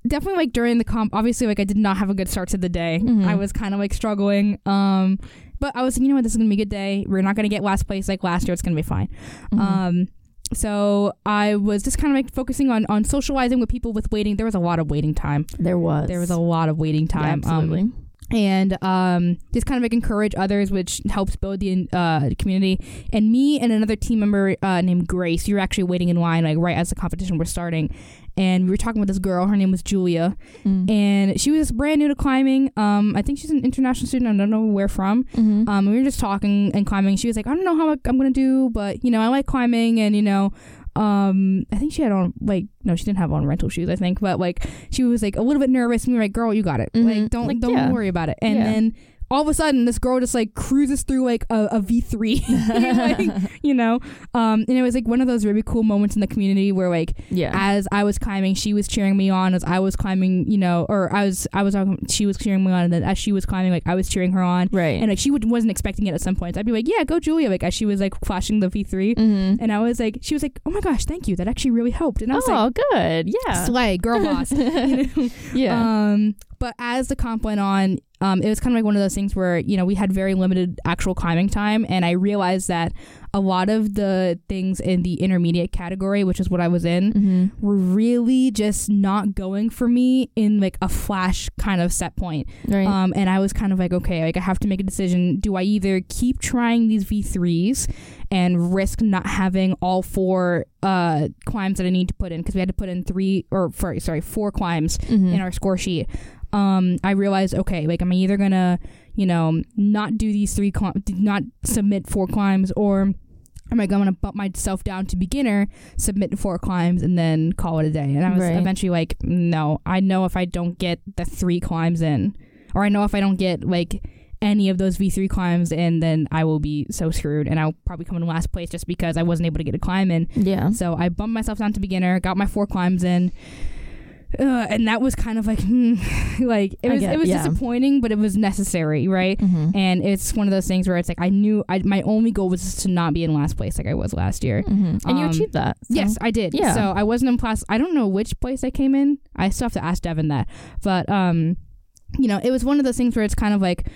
Speaker 1: definitely like during the comp, obviously like I did not have a good start to the day.
Speaker 2: Mhm.
Speaker 1: I was kind of like struggling. Um, but I was, like, you know what, this is gonna be a good day. We're not gonna get last place like last year. It's gonna be fine.
Speaker 2: Mhm.
Speaker 1: Um, so I was just kind of like focusing on on socializing with people with waiting. There was a lot of waiting time.
Speaker 2: there was.
Speaker 1: There was a lot of waiting
Speaker 2: Yeah,
Speaker 1: time. Um,
Speaker 2: absolutely.
Speaker 1: And um, just kind of like encourage others, which helps build the uh, community. And me and another team member uh, named Grace, you were actually waiting in line like right as the competition was starting, and we were talking with this girl. Her name was Julia,
Speaker 2: Mm.
Speaker 1: and she was brand new to climbing. Um, I think she's an international student. I don't know where from.
Speaker 2: Mhm.
Speaker 1: Um, we were just talking and climbing. She was like, I don't know how I'm gonna do, but you know, I like climbing, and you know. Um, I think she had on like no, she didn't have on rental shoes. I think, but like she was like a little bit nervous. And we were like, "Girl, you got it.
Speaker 2: Mhm.
Speaker 1: Like, don't
Speaker 2: Like,
Speaker 1: don't
Speaker 2: yeah.
Speaker 1: worry about it." And
Speaker 2: Yeah.
Speaker 1: then all of a sudden, this girl just like cruises through like a, a V three, <laughs> like, you know. Um, and it was like one of those really cool moments in the community where like
Speaker 2: yeah.
Speaker 1: as I was climbing, she was cheering me on. As I was climbing, you know, or I was I was um, she was cheering me on, and then as she was climbing, like I was cheering her on.
Speaker 2: right.
Speaker 1: And like she would, wasn't expecting it at some points. I'd be like, "Yeah, go Julia!" Like as she was like flashing the V 3
Speaker 2: Mhm.
Speaker 1: and I was like, she was like, "Oh my gosh, thank you! That actually really helped." And I was like,
Speaker 2: Oh, good. Yeah.
Speaker 1: "Slay, girl boss." <laughs> you know?
Speaker 2: yeah.
Speaker 1: Um, but as the comp went on, um, it was kind of like one of those things where you know we had very limited actual climbing time, and I realized that a lot of the things in the intermediate category, which is what I was in,
Speaker 2: Mhm.
Speaker 1: were really just not going for me in like a flash kind of set point.
Speaker 2: Right.
Speaker 1: Um, and I was kind of like, okay, like I have to make a decision. Do I either keep trying these V3s and risk not having all four uh, climbs that I need to put in? Because we had to put in three or sorry, sorry, four climbs
Speaker 2: Mhm.
Speaker 1: in our score sheet. Um, I realized, okay, like am I'm either gonna, you know, not do these three, cli- not submit four climbs, or I'm I'm gonna bump myself down to beginner, submit four climbs, and then call it a day. And I was
Speaker 2: Right.
Speaker 1: eventually like, no, I know if I don't get the three climbs in, or I know if I don't get like any of those V3 climbs in, then I will be so screwed, and I'll probably come in last place just because I wasn't able to get a climb in.
Speaker 2: Yeah.
Speaker 1: So I bumped myself down to beginner, got my four climbs in. Uh, and that was kind of like, <laughs> hmm, like it
Speaker 2: I
Speaker 1: was
Speaker 2: get-
Speaker 1: it was
Speaker 2: yeah.
Speaker 1: disappointing, but it was necessary, right?
Speaker 2: hmm
Speaker 1: And it's one of those things where it's like I knew I, my only goal was just to not be in last place like I was last year.
Speaker 2: hmm And you
Speaker 1: Um,
Speaker 2: achieved that. so-
Speaker 1: Yes, I did.
Speaker 2: Yeah.
Speaker 1: So I wasn't in class. I don't know which place I came in. I still have to ask Devin that. But um, you know, it was one of those things where it's kind of like,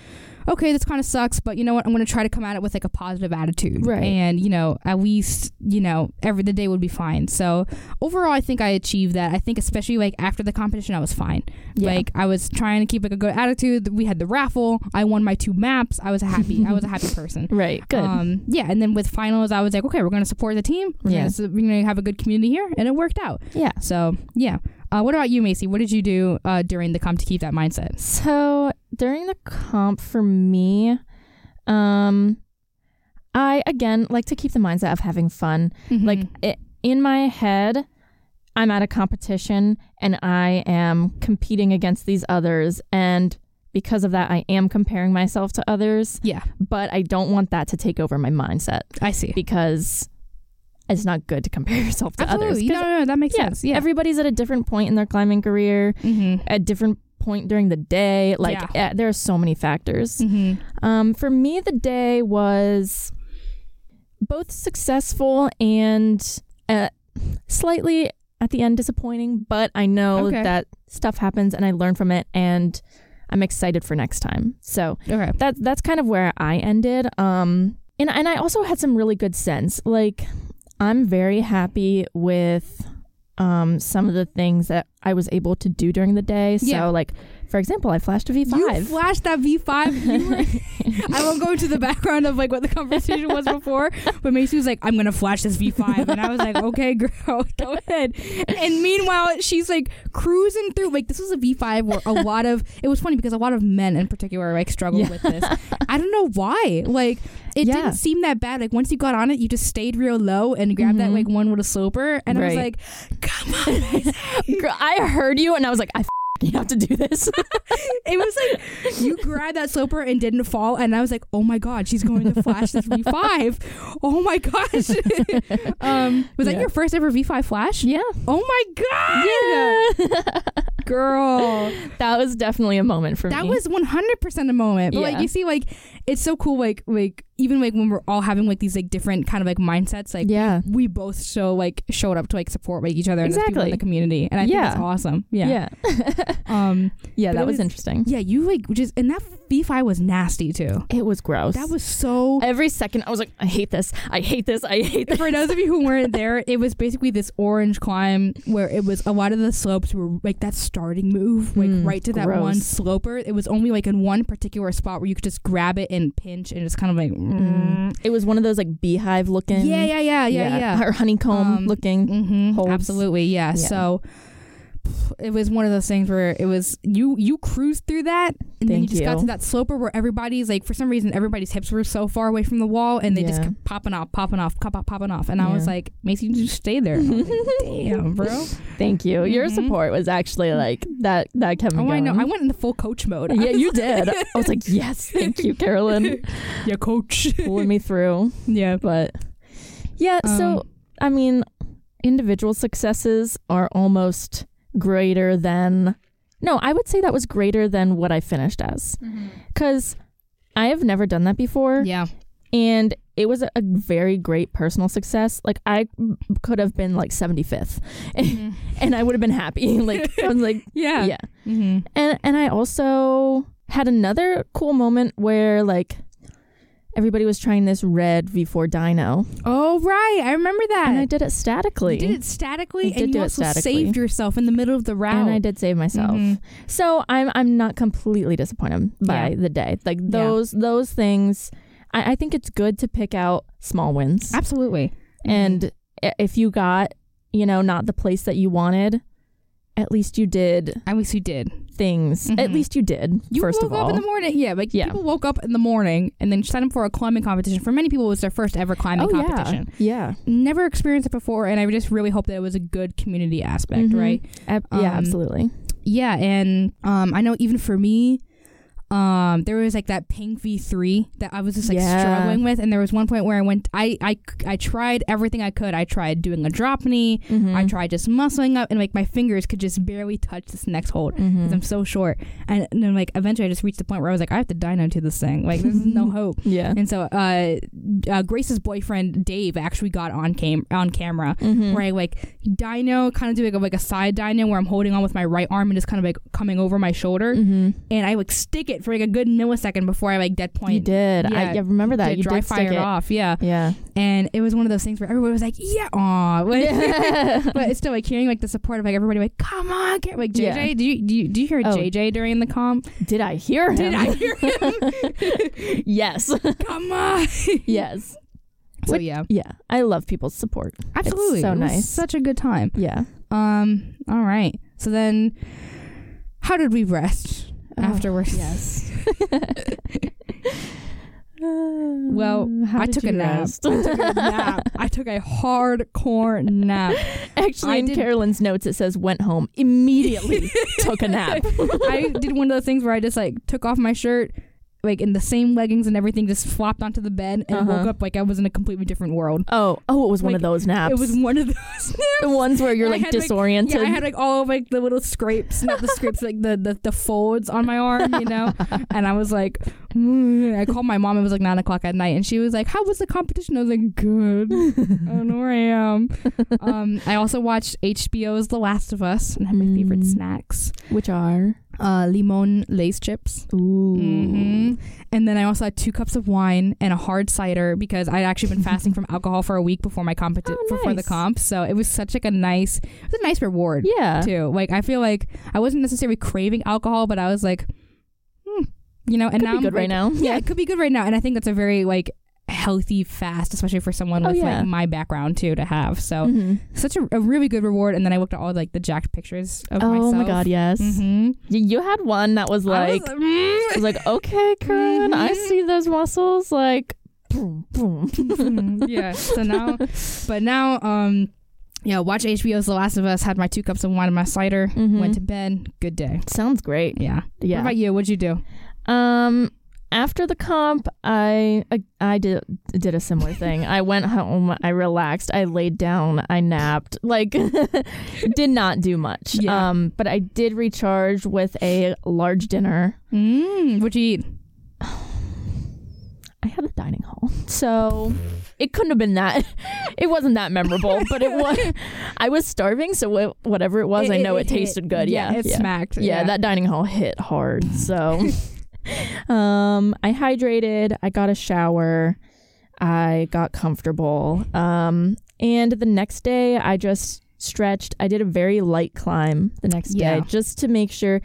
Speaker 1: okay, this kind of sucks, but you know what? I'm going to try to come at it with like a positive attitude,
Speaker 2: Right.
Speaker 1: And you know, at least you know every the day would be fine. So overall, I think I achieved that. I think especially like after the competition, I was fine.
Speaker 2: Yeah.
Speaker 1: Like I was trying to keep like a good attitude. We had the raffle. I won my two maps. I was a happy. I was a happy <laughs> person.
Speaker 2: right. Good.
Speaker 1: Um, yeah, and then with finals, I was like, okay, we're going to support the team. We're
Speaker 2: Yeah.
Speaker 1: going to have a good community here, and it worked out.
Speaker 2: yeah.
Speaker 1: So yeah. Uh, what about you, Macy? What did you do uh, during the comp to keep that mindset?
Speaker 2: So during the comp for me, um, I again like to keep the mindset of having fun. Like
Speaker 1: Mm-hmm.
Speaker 2: it, in my head, I'm at a competition and I am competing against these others, and because of that, I am comparing myself to others.
Speaker 1: yeah,
Speaker 2: But I don't want that to take over my mindset
Speaker 1: I see.
Speaker 2: because it's not good to compare <laughs> yourself to others.
Speaker 1: Absolutely.
Speaker 2: 'Cause
Speaker 1: No, no, no, that makes
Speaker 2: yeah,
Speaker 1: sense. Yeah.
Speaker 2: everybody's at a different point in their climbing career,
Speaker 1: mm-hmm.
Speaker 2: at different point during the day. Like eh, there are so many factors.
Speaker 1: Mm-hmm.
Speaker 2: Um, for me, the day was both successful and uh, slightly at the end disappointing, but I know
Speaker 1: Okay.
Speaker 2: that stuff happens and I learn from it and I'm excited for next time. So
Speaker 1: Okay.
Speaker 2: that that's kind of where I ended. Um, and and I also had some really good sense. Like I'm very happy with um some of the things that I was able to do during the day. So
Speaker 1: Yeah.
Speaker 2: like for example, I flashed a V5.
Speaker 1: You flashed that V5. You were, <laughs> I won't go into the background of like what the conversation was <laughs> before, but Macy was like, "I'm gonna flash this V5," and I was like, <laughs> "Okay, girl, go ahead." And meanwhile, she's like cruising through. Like this was a V5 where a lot of it was funny because a lot of men in particular like struggled
Speaker 2: Yeah.
Speaker 1: with this. I don't know why. Like it
Speaker 2: Yeah.
Speaker 1: didn't seem that bad. Like once you got on it, you just stayed real low and grabbed that
Speaker 2: Mhm.
Speaker 1: like one with a sloper, and I was like, "Come on."
Speaker 2: Girl, I heard you and I was like, I <laughs> f***ing have to do this.
Speaker 1: It was like you <laughs> grabbed that sloper and didn't fall, and I was like, "Oh my god, she's going to flash this V5! <laughs> Oh my gosh!" um, was that your first ever V5 flash?
Speaker 2: yeah.
Speaker 1: Oh my god,
Speaker 2: Yeah.
Speaker 1: girl!
Speaker 2: that was definitely a moment for
Speaker 1: That
Speaker 2: me.
Speaker 1: That was one hundred percent a moment. But like you see, like it's so cool. Like like even like when we're all having like these like different kind of like mindsets, like
Speaker 2: yeah.
Speaker 1: we both so like showed up to like support like each other and people in the community, and I think
Speaker 2: Yeah.
Speaker 1: that's awesome. Yeah.
Speaker 2: Yeah. <laughs>
Speaker 1: Um.
Speaker 2: yeah, that was,
Speaker 1: was-
Speaker 2: interesting.
Speaker 1: Yeah. You like just and that V5 was nasty too.
Speaker 2: It was gross.
Speaker 1: That was so
Speaker 2: every second I was like, I hate this. I hate this. I hate this.
Speaker 1: for those of you who weren't <laughs> there, it was basically this orange climb where it was a lot of the slopes were like that starting move, like
Speaker 2: Mm,
Speaker 1: right to that one sloper. It was only like in one particular spot where you could just grab it and pinch, and it's kind of like, mm.
Speaker 2: It was one of those like beehive looking.
Speaker 1: yeah, yeah, yeah, yeah, yeah.
Speaker 2: Or honeycomb
Speaker 1: Um,
Speaker 2: looking.
Speaker 1: Mm-hmm, absolutely, yeah.
Speaker 2: Yeah.
Speaker 1: So it was one of those things where it was you you cruised through that and then you
Speaker 2: Thank
Speaker 1: just got to that sloper where everybody's like for some reason everybody's hips were so far away from the wall and they just kept popping off popping off pop, pop, popping off. And I was like Macy you just stay there. And I was like, damn bro. <laughs>
Speaker 2: Thank you. Your
Speaker 1: Mhm.
Speaker 2: support was actually like that. That kept me
Speaker 1: oh I know. I went into full coach mode.
Speaker 2: Yeah, you <laughs> did. I was like, yes, thank you, Carolyn, <laughs>
Speaker 1: yeah coach.
Speaker 2: Pulling me through.
Speaker 1: yeah.
Speaker 2: But yeah, so
Speaker 1: Um,
Speaker 2: I mean, individual successes are almost greater than. No, I would say that was greater than what I finished as, because I have never done that before,
Speaker 1: yeah
Speaker 2: and it was a, a very great personal success. Like I could have been like seventy fifth,
Speaker 1: Mhm. <laughs>
Speaker 2: and I would have been happy. <laughs> like I was like, <laughs>
Speaker 1: yeah
Speaker 2: yeah.
Speaker 1: hmm
Speaker 2: And and I also had another cool moment where like everybody was trying this red V4 dyno,
Speaker 1: oh right I remember that
Speaker 2: and I did it statically.
Speaker 1: you did it statically
Speaker 2: I did
Speaker 1: and you also
Speaker 2: statically.
Speaker 1: saved yourself in the middle of the route
Speaker 2: and I did save myself.
Speaker 1: Mhm.
Speaker 2: So I'm I'm not completely disappointed by
Speaker 1: Yeah.
Speaker 2: the day. Like those those things, I, I think it's good to pick out small wins.
Speaker 1: Absolutely.
Speaker 2: And i- if you got you know not the place that you wanted, at least you did
Speaker 1: At least you did.
Speaker 2: Things. At
Speaker 1: Mhm.
Speaker 2: least you did.
Speaker 1: You
Speaker 2: first
Speaker 1: woke
Speaker 2: of all,
Speaker 1: up in the morning. Yeah, like
Speaker 2: Yeah.
Speaker 1: people woke up in the morning and then signed up for a climbing competition. For many people, it was their first ever climbing
Speaker 2: oh
Speaker 1: competition.
Speaker 2: yeah,
Speaker 1: Never experienced it before, and I just really hope that it was a good community aspect,
Speaker 2: Mhm.
Speaker 1: right?
Speaker 2: yeah, Ab- yeah,
Speaker 1: Um,
Speaker 2: absolutely.
Speaker 1: Yeah, and um, I know even for me, um, there was like that pink V three that I was just like
Speaker 2: Yeah.
Speaker 1: struggling with, and there was one point where I went, I, I, I tried everything I could. I tried doing a drop knee.
Speaker 2: Mhm.
Speaker 1: I tried just muscling up, and like my fingers could just barely touch this next hold because
Speaker 2: Mhm.
Speaker 1: I'm so short. And, then like eventually, I just reached the point where I was like, I have to dyno to this thing. Like there's no <laughs> hope.
Speaker 2: Yeah.
Speaker 1: And so, uh, uh, Grace's boyfriend Dave actually got on cam on camera
Speaker 2: Mhm.
Speaker 1: where I like dyno, kind of do like a, like a side dyno where I'm holding on with my right arm and just kind of like coming over my shoulder,
Speaker 2: Mhm.
Speaker 1: and I like stick it for like a good millisecond before I like dead point.
Speaker 2: You did. I
Speaker 1: Yeah,
Speaker 2: yeah, remember that.
Speaker 1: did
Speaker 2: you
Speaker 1: dry
Speaker 2: did
Speaker 1: fire
Speaker 2: it.
Speaker 1: off, yeah.
Speaker 2: Yeah.
Speaker 1: And it was one of those things where everybody was like, "Yeah, aw," <laughs> but, but it's still like hearing like the support of like everybody like, "Come on, get like JJ."
Speaker 2: Yeah.
Speaker 1: Do you do you, do you hear
Speaker 2: Oh.
Speaker 1: JJ during the comp?
Speaker 2: Did I hear him?
Speaker 1: Did I hear him? <laughs>
Speaker 2: yes. <laughs>
Speaker 1: Come on.
Speaker 2: yes.
Speaker 1: So yeah,
Speaker 2: Yeah. I love people's support.
Speaker 1: absolutely.
Speaker 2: so
Speaker 1: It was
Speaker 2: nice.
Speaker 1: such a good time.
Speaker 2: Yeah.
Speaker 1: Um. All right. So then, how did we rest Mm. afterwards?
Speaker 2: Oh, yes. <laughs>
Speaker 1: Well, um,
Speaker 2: How
Speaker 1: I took a nap. I took a nap. I took a hardcore nap. <laughs>
Speaker 2: Actually,
Speaker 1: I
Speaker 2: in
Speaker 1: did-
Speaker 2: Carolyn's notes, it says went home immediately, <laughs> took a nap.
Speaker 1: I did one of those things where I just like took off my shirt, like in the same leggings and everything, just flopped onto the bed and
Speaker 2: Uh-huh.
Speaker 1: woke up like I was in a completely different world.
Speaker 2: Oh, oh, it was one of those naps.
Speaker 1: It was one of <laughs> those. naps.
Speaker 2: the ones where you're
Speaker 1: And
Speaker 2: like
Speaker 1: had, like-
Speaker 2: disoriented.
Speaker 1: Yeah, I had like all of like the little scrapes, not the scrapes, like the, the the folds on my arm, you know. <laughs> and I was like. <laughs> I called my mom. It was like nine o'clock at night, and she was like, "How was the competition?" I was like, "Good." I don't know where I am. <laughs> Um, I also watched HBO's The Last of Us and had my favorite
Speaker 2: Mm.
Speaker 1: snacks,
Speaker 2: Which are
Speaker 1: uh, Limón Lay's chips.
Speaker 2: ooh.
Speaker 1: hmm And then I also had two cups of wine and a hard cider because I'd actually been fasting from alcohol for a week before my competi-
Speaker 2: Oh,
Speaker 1: before the comp. So it was such like a nice, it was a nice reward
Speaker 2: Yeah.
Speaker 1: too. Like I feel like I wasn't necessarily craving alcohol, but I was like, you know, and
Speaker 2: Could
Speaker 1: now
Speaker 2: good right now.
Speaker 1: Yeah, it <laughs> could be good right now, and I think that's a very like healthy fast, especially for someone
Speaker 2: Oh,
Speaker 1: with
Speaker 2: yeah.
Speaker 1: like my background too to have. So
Speaker 2: Mhm.
Speaker 1: such a, a really good reward. And then I looked at all like the jacked pictures of
Speaker 2: Oh
Speaker 1: myself.
Speaker 2: my god, yes.
Speaker 1: hmm
Speaker 2: Y- You had one that was like,
Speaker 1: I
Speaker 2: I
Speaker 1: was,
Speaker 2: was like, okay, Karen, I
Speaker 1: Mhm.
Speaker 2: see those muscles. Like, boom, boom. <laughs>
Speaker 1: Mhm, yeah. So now, <laughs> but now, um, yeah, watch HBO's The Last of Us. Had my two cups of wine and my cider. Went to bed. Good day.
Speaker 2: Sounds great.
Speaker 1: Yeah. What
Speaker 2: Yeah.
Speaker 1: about you? What'd you do?
Speaker 2: Um, after the comp, I I, I did did a similar thing. <laughs> I went home. I relaxed. I laid down. I napped. Like, <laughs> did not do much.
Speaker 1: Yeah.
Speaker 2: Um, but I did recharge with a large dinner.
Speaker 1: Mm, what'd you eat?
Speaker 2: I had a dining hall, so it couldn't have been that. <laughs> It wasn't that memorable, but it was. I was starving, so wha- whatever it was, I know it,
Speaker 1: hit.
Speaker 2: tasted good. Yeah,
Speaker 1: it
Speaker 2: yeah.
Speaker 1: smacked.
Speaker 2: yeah, that dining hall hit hard. So, um, I hydrated. I got a shower. I got comfortable. Um, and the next day, I just stretched. I did a very light climb the next
Speaker 1: Yeah.
Speaker 2: day just to make sure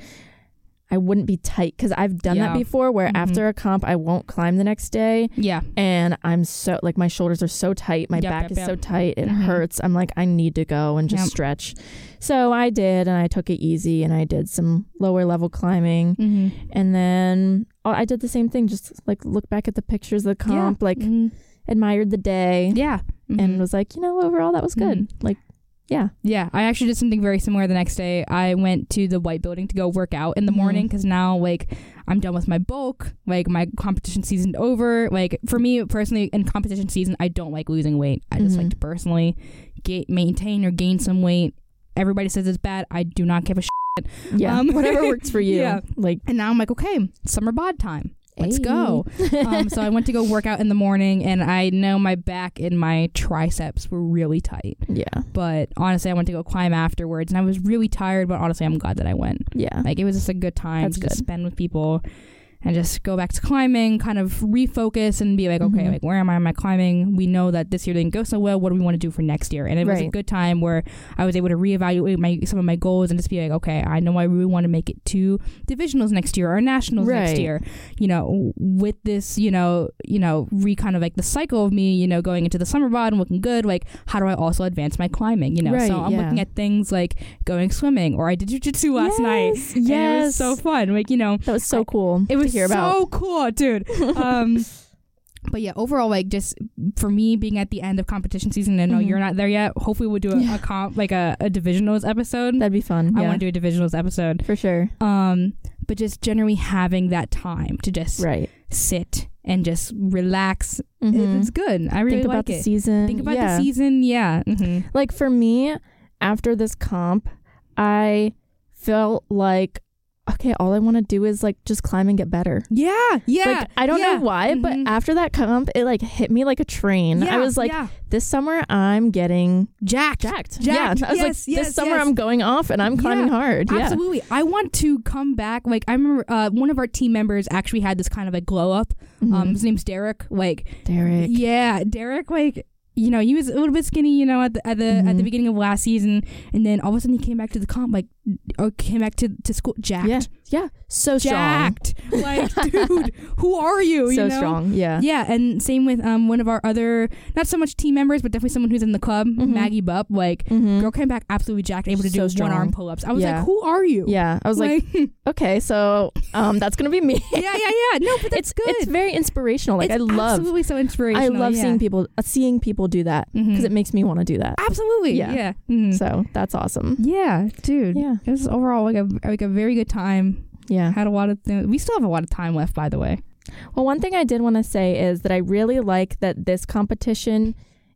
Speaker 2: I wouldn't be tight because I've done
Speaker 1: Yeah.
Speaker 2: that before. Where
Speaker 1: Mhm.
Speaker 2: after a comp, I won't climb the next day,
Speaker 1: Yeah.
Speaker 2: and I'm so like my shoulders are so tight, my
Speaker 1: Yep,
Speaker 2: back
Speaker 1: yep,
Speaker 2: is
Speaker 1: yep.
Speaker 2: so tight, it
Speaker 1: Mhm.
Speaker 2: hurts. I'm like, I need to go and just stretch. So I did, and I took it easy, and I did some lower level climbing,
Speaker 1: Mm-hmm.
Speaker 2: and then oh, I did the same thing. Just like look back at the pictures of the comp, like
Speaker 1: Mhm.
Speaker 2: admired the day,
Speaker 1: yeah.
Speaker 2: and
Speaker 1: Mhm.
Speaker 2: was like, you know, overall that was good. Like, yeah,
Speaker 1: Yeah, I actually did something very similar the next day. I went to the white building to go work out in the
Speaker 2: Mhm.
Speaker 1: morning because now, like, I'm done with my bulk. Like, my competition season's over. Like, for me personally, in competition season, I don't like losing weight. I just
Speaker 2: Mhm.
Speaker 1: like to personally get, maintain or gain some weight. Everybody says it's bad. I do not give a shit.
Speaker 2: yeah,
Speaker 1: Um,
Speaker 2: whatever <laughs> works for you.
Speaker 1: yeah.
Speaker 2: Like,
Speaker 1: And now I'm like, okay, summer bod time. Let's
Speaker 2: hey.
Speaker 1: go. <laughs> um, so I went to go work out in the morning, and I know my back and my triceps were really tight.
Speaker 2: yeah,
Speaker 1: But honestly, I went to go climb afterwards, and I was really tired. But honestly, I'm glad that I went.
Speaker 2: yeah.
Speaker 1: Like it was just a good time
Speaker 2: That's
Speaker 1: to
Speaker 2: good.
Speaker 1: spend with people. And just go back to climbing, kind of refocus and be like, okay,
Speaker 2: Mhm.
Speaker 1: like where am I in my climbing? We know that this year didn't go so well. What do we want to do for next year? And it was a good time where I was able to reevaluate my some of my goals and just be like, okay, I know I really want to make it to divisionals next year or nationals next year. You know, with this, you know, you know, re kind of like the cycle of me, you know, going into the summer bod and looking good. Like, how do I also advance my climbing? You know,
Speaker 2: Right,
Speaker 1: so I'm
Speaker 2: yeah.
Speaker 1: looking at things like going swimming or I did jujitsu last night.
Speaker 2: Yes,
Speaker 1: it was so fun. Like, you know,
Speaker 2: That was so
Speaker 1: I-
Speaker 2: cool
Speaker 1: it was
Speaker 2: hear
Speaker 1: so
Speaker 2: about.
Speaker 1: cool, dude. <laughs> Um, but yeah, overall, like just for me being at the end of competition season, and no,
Speaker 2: Mhm.
Speaker 1: you're not there yet. Hopefully, we'll do a,
Speaker 2: Yeah.
Speaker 1: a comp like a, a divisionals episode.
Speaker 2: That'd be fun.
Speaker 1: I
Speaker 2: yeah,
Speaker 1: want to do a divisionals episode.
Speaker 2: for sure.
Speaker 1: Um, but just generally having that time to just
Speaker 2: Right.
Speaker 1: sit and just relax,
Speaker 2: Mhm.
Speaker 1: it's good. I really
Speaker 2: Think
Speaker 1: like
Speaker 2: about the
Speaker 1: it.
Speaker 2: season.
Speaker 1: Think about
Speaker 2: yeah.
Speaker 1: the season. Yeah. hmm
Speaker 2: Like for me, after this comp, I felt like okay, all I want to do is like just climb and get better.
Speaker 1: Yeah. Yeah.
Speaker 2: Like I don't
Speaker 1: yeah.
Speaker 2: know why, but
Speaker 1: Mhm.
Speaker 2: after that comp, it like hit me like a train.
Speaker 1: yeah,
Speaker 2: I was like,
Speaker 1: yeah.
Speaker 2: this summer I'm getting
Speaker 1: jacked.
Speaker 2: jacked.
Speaker 1: Jacked.
Speaker 2: Yeah, I was
Speaker 1: Yes,
Speaker 2: like,
Speaker 1: yes,
Speaker 2: this summer
Speaker 1: yes.
Speaker 2: I'm going off and I'm climbing hard. Yeah.
Speaker 1: Absolutely. I want to come back. Like I remember uh, one of our team members actually had this kind of a glow up. Um,
Speaker 2: Mhm.
Speaker 1: his name's Derek. Like
Speaker 2: Derek.
Speaker 1: yeah, Derek. Like you know, he was a little bit skinny. You know, at the at the at the
Speaker 2: Mhm.
Speaker 1: beginning of last season, and then all of a sudden he came back to the comp, like or came back to to school jacked.
Speaker 2: Yeah. Yeah. So strong.
Speaker 1: Jacked. like, <laughs> dude, who are you?
Speaker 2: So
Speaker 1: you know?
Speaker 2: strong. Yeah.
Speaker 1: Yeah, and same with um one of our other not so much team members, but definitely someone who's in the club,
Speaker 2: Mhm.
Speaker 1: Maggie Bupp. Like
Speaker 2: Mhm.
Speaker 1: girl came back absolutely jacked, able to
Speaker 2: So
Speaker 1: do one arm pull ups. I was
Speaker 2: Yeah.
Speaker 1: like, who are you?
Speaker 2: Yeah. I was like, <laughs> okay, so um, that's gonna be me. <laughs>
Speaker 1: yeah, yeah, yeah. No, but that's
Speaker 2: it's
Speaker 1: good.
Speaker 2: it's very inspirational. Like
Speaker 1: It's
Speaker 2: I love
Speaker 1: absolutely so inspirational.
Speaker 2: I love
Speaker 1: yeah.
Speaker 2: seeing people uh, seeing people do that because it makes me want to do that.
Speaker 1: absolutely
Speaker 2: Yeah.
Speaker 1: yeah. Mhm.
Speaker 2: So that's awesome.
Speaker 1: yeah, dude.
Speaker 2: Yeah.
Speaker 1: It was overall like a like a very good time.
Speaker 2: Yeah.
Speaker 1: Had a lot of th- we still have a lot of time left, by the way.
Speaker 2: Well, one thing I did want to say is that I really like that this competition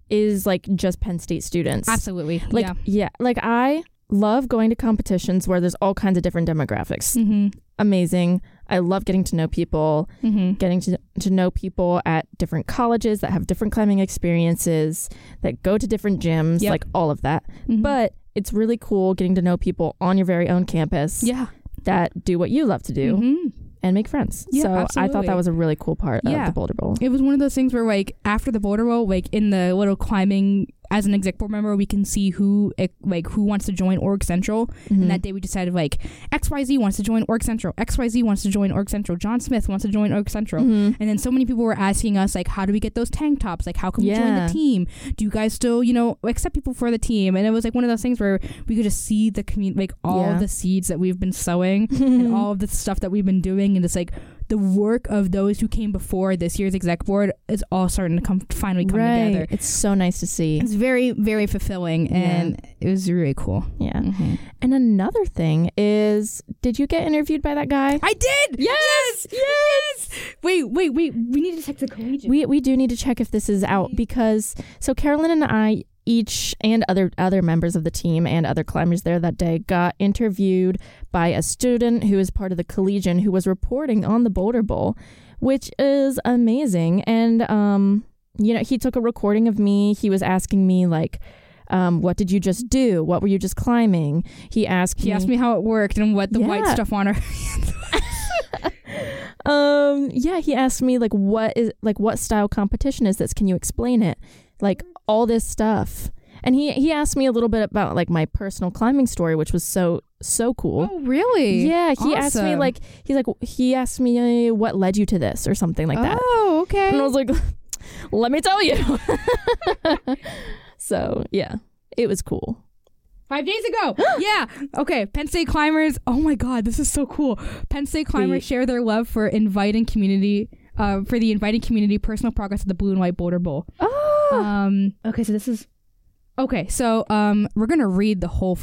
Speaker 2: is like just Penn State students.
Speaker 1: Absolutely.
Speaker 2: Like
Speaker 1: yeah.
Speaker 2: yeah, like I love going to competitions where there's all kinds of different demographics.
Speaker 1: Mm-hmm.
Speaker 2: Amazing. I love getting to know people,
Speaker 1: Mm-hmm.
Speaker 2: getting to, to know people at different colleges that have different climbing experiences, that go to different gyms,
Speaker 1: Yep.
Speaker 2: like all of that.
Speaker 1: Mhm.
Speaker 2: But it's really cool getting to know people on your very own campus
Speaker 1: yeah.
Speaker 2: that do what you love to do
Speaker 1: Mhm.
Speaker 2: and make friends.
Speaker 1: Yeah,
Speaker 2: so I thought that was a really cool part
Speaker 1: Yeah.
Speaker 2: of the Boulder Bowl.
Speaker 1: It was one of those things where, like, after the Boulder Bowl, like in the little climbing, as an exec board member, we can see who, like, who wants to join Org Central.
Speaker 2: Mhm.
Speaker 1: And that day, we decided like X Y Z wants to join Org Central. X Y Z wants to join Org Central. John Smith wants to join Org Central.
Speaker 2: Mhm.
Speaker 1: And then so many people were asking us like, how do we get those tank tops? Like, how can we join the team? Do you guys still, you know, accept people for the team? And it was like one of those things where we could just see the community, like all
Speaker 2: Yeah.
Speaker 1: the seeds that we've been sowing <laughs> and all of the stuff that we've been doing, and it's like the work of those who came before this year's exec board is all starting to come finally come
Speaker 2: right.
Speaker 1: together.
Speaker 2: It's so nice to see.
Speaker 1: It's very, very fulfilling, and it was really cool.
Speaker 2: Yeah.
Speaker 1: Mhm.
Speaker 2: And another thing is, did you get interviewed by that guy?
Speaker 1: I did. Yes, yes. Wait, wait, wait. We need to check the Collegian.
Speaker 2: We we do need to check if this is out because so Carolyn and I each and other other members of the team and other climbers there that day got interviewed by a student who is part of the collegian who was reporting on the Boulder Bowl, which is amazing. And um, you know, he took a recording of me. He was asking me like. Um, what did you just do? What were you just climbing? He asked
Speaker 1: He
Speaker 2: me.
Speaker 1: asked me how it worked and what the white stuff on her. <laughs>
Speaker 2: Um, yeah, he asked me like what is like what style competition is this? Can you explain it? Like all this stuff. And he he asked me a little bit about like my personal climbing story, which was so so cool.
Speaker 1: Oh, really?
Speaker 2: Yeah, he asked me like he's like he asked me uh, what led you to this or something like that.
Speaker 1: Oh, okay.
Speaker 2: And I was like, <laughs> let me tell you. <laughs> so yeah, it was cool.
Speaker 1: Five days ago. <gasps> yeah. Okay. Penn State climbers. Oh my God, this is so cool. Penn State climbers
Speaker 2: Wait.
Speaker 1: share their love for inviting community. Uh, for the inviting community personal progress of the blue and white Boulder Bowl.
Speaker 2: Oh,
Speaker 1: Um. Okay. So this is. Okay. So um, we're gonna read the whole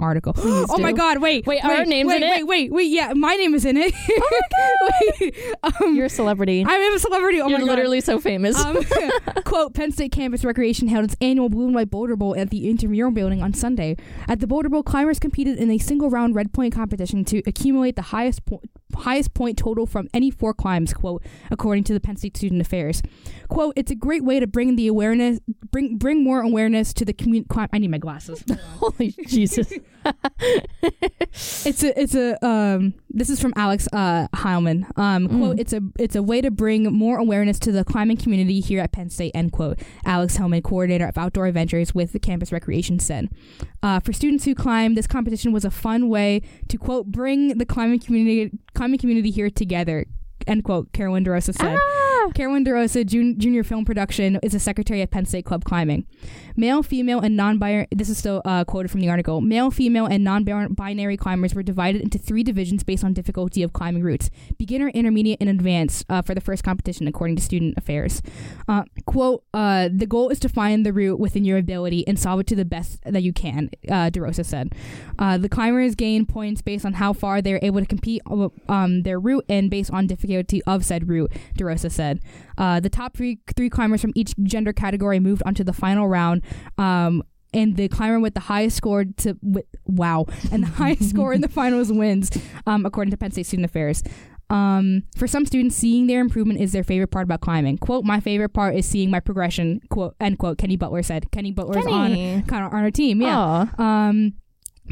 Speaker 1: article.
Speaker 2: Please <gasps>
Speaker 1: oh my. God! Wait.
Speaker 2: Wait, are
Speaker 1: wait,
Speaker 2: our names
Speaker 1: wait,
Speaker 2: in it?
Speaker 1: Wait. Wait. Wait. Yeah, my name is in it. Oh my <laughs> God! wait. Um,
Speaker 2: you're a celebrity.
Speaker 1: I am a celebrity. Oh
Speaker 2: you're
Speaker 1: my God.
Speaker 2: literally so famous.
Speaker 1: Um, <laughs> <laughs> quote, Penn State Campus Recreation held its annual Blue and White Boulder Bowl at the Intramural Building on Sunday. At the Boulder Bowl, climbers competed in a single round red point competition to accumulate the highest po- highest point total from any four climbs, quote, according to the Penn State Student Affairs. Quote, it's a great way to bring the awareness bring bring more awareness to the community I need my glasses.
Speaker 2: Holy Jesus. <laughs>
Speaker 1: it's a it's a um this is from Alex uh Heilman. Um quote
Speaker 2: Mm.
Speaker 1: it's a it's a way to bring more awareness to the climbing community here at Penn State end quote. Alex Heilman, coordinator of outdoor adventures with the campus recreation said. Uh, for students who climb, this competition was a fun way to quote bring the climbing community climbing community here together. End quote. Carolyn DeRosa said.
Speaker 2: Ah!
Speaker 1: Carolyn DeRosa, jun- junior film production, is a secretary at Penn State Club Climbing. Male, female, and non-binary. This is still uh, quoted from the article. Male, female, and non-binary climbers were divided into three divisions based on difficulty of climbing routes: beginner, intermediate, and advanced uh, for the first competition, according to Student Affairs. Uh, quote: uh, The goal is to find the route within your ability and solve it to the best that you can. Uh, DeRosa said. Uh, the climbers gain points based on how far they are able to compete um, their route and based on difficulty of said route. DeRosa said. Uh, the top three three climbers from each gender category moved onto the final round. Um, and the climber with the highest score to with, wow, and the <laughs> highest score in the finals wins, um, according to Penn State Student Affairs. Um, for some students, seeing their improvement is their favorite part about climbing. "Quote: My favorite part is seeing my progression." Quote: End quote. Kenny Butler said. Kenny Butler is on kind of on our team. Yeah.
Speaker 2: Aw.
Speaker 1: Um,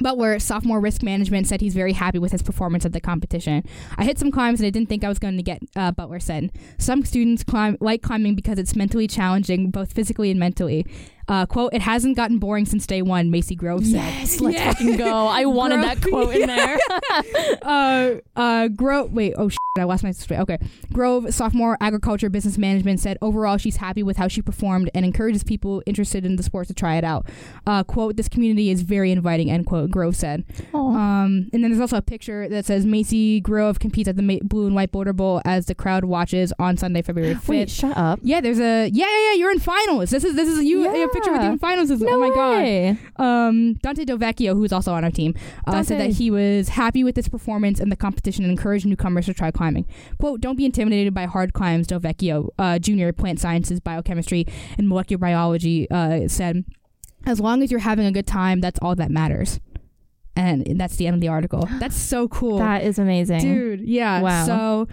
Speaker 1: Butler, sophomore risk management, said he's very happy with his performance at the competition. I hit some climbs and I didn't think I was going to get, uh, Butler said. Some students climb like climbing because it's mentally challenging, both physically and mentally. Uh, quote, it hasn't gotten boring since day one, Macy Grove said.
Speaker 2: Yes, let's
Speaker 1: Yeah.
Speaker 2: fucking go. I <laughs> wanted that
Speaker 1: Grove-
Speaker 2: quote in there. <laughs>
Speaker 1: uh, uh, Grove, wait, oh, shit, I lost my. Okay. Grove, sophomore agriculture business management, said overall she's happy with how she performed and encourages people interested in the sport to try it out. Uh, quote, this community is very inviting, end quote, Grove said. Um, and then there's also a picture that says Macy Grove competes at the Ma- Blue and White Boulder Bowl as the crowd watches on Sunday, February 5th.
Speaker 2: Wait, shut up.
Speaker 1: yeah, there's a yeah, yeah, yeah. You're in finals. This is this is you. A picture with you in finals. Is,
Speaker 2: No
Speaker 1: oh my god.
Speaker 2: way.
Speaker 1: Um, Dante Dovecchio, who's also on our team, uh, said that he was happy with this performance and the competition and encouraged newcomers to try climbing. "Quote: Don't be intimidated by hard climbs." Dovecchio, uh, junior plant sciences, biochemistry, and molecular biology, uh, said, "As long as you're having a good time, that's all that matters." And that's the end of the article. <gasps> That's so cool,
Speaker 2: That is amazing.
Speaker 1: dude. Yeah.
Speaker 2: Wow.
Speaker 1: So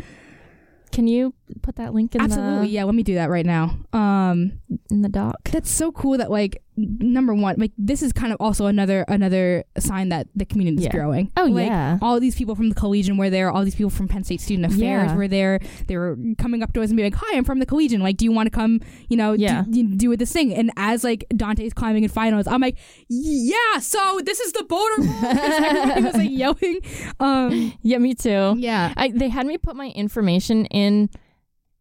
Speaker 2: Can you put that link in
Speaker 1: absolutely,
Speaker 2: the
Speaker 1: yeah. Let me do that right now. Um,
Speaker 2: in the doc?
Speaker 1: that's so cool that like number one like this is kind of also another another sign that the community is
Speaker 2: Yeah.
Speaker 1: growing
Speaker 2: Oh
Speaker 1: like,
Speaker 2: yeah.
Speaker 1: all these people from the collegian were there all these people from penn state student affairs
Speaker 2: Yeah.
Speaker 1: were there they were coming up to us and being like hi i'm from the collegian like do you want to come you know
Speaker 2: Yeah.
Speaker 1: do, do, this thing and as like dante's climbing in finals i'm like yeah so this is the boulder Bowl," <laughs> 'cause everybody was like yelling um
Speaker 2: Yeah, me too.
Speaker 1: yeah
Speaker 2: I they had me put my information in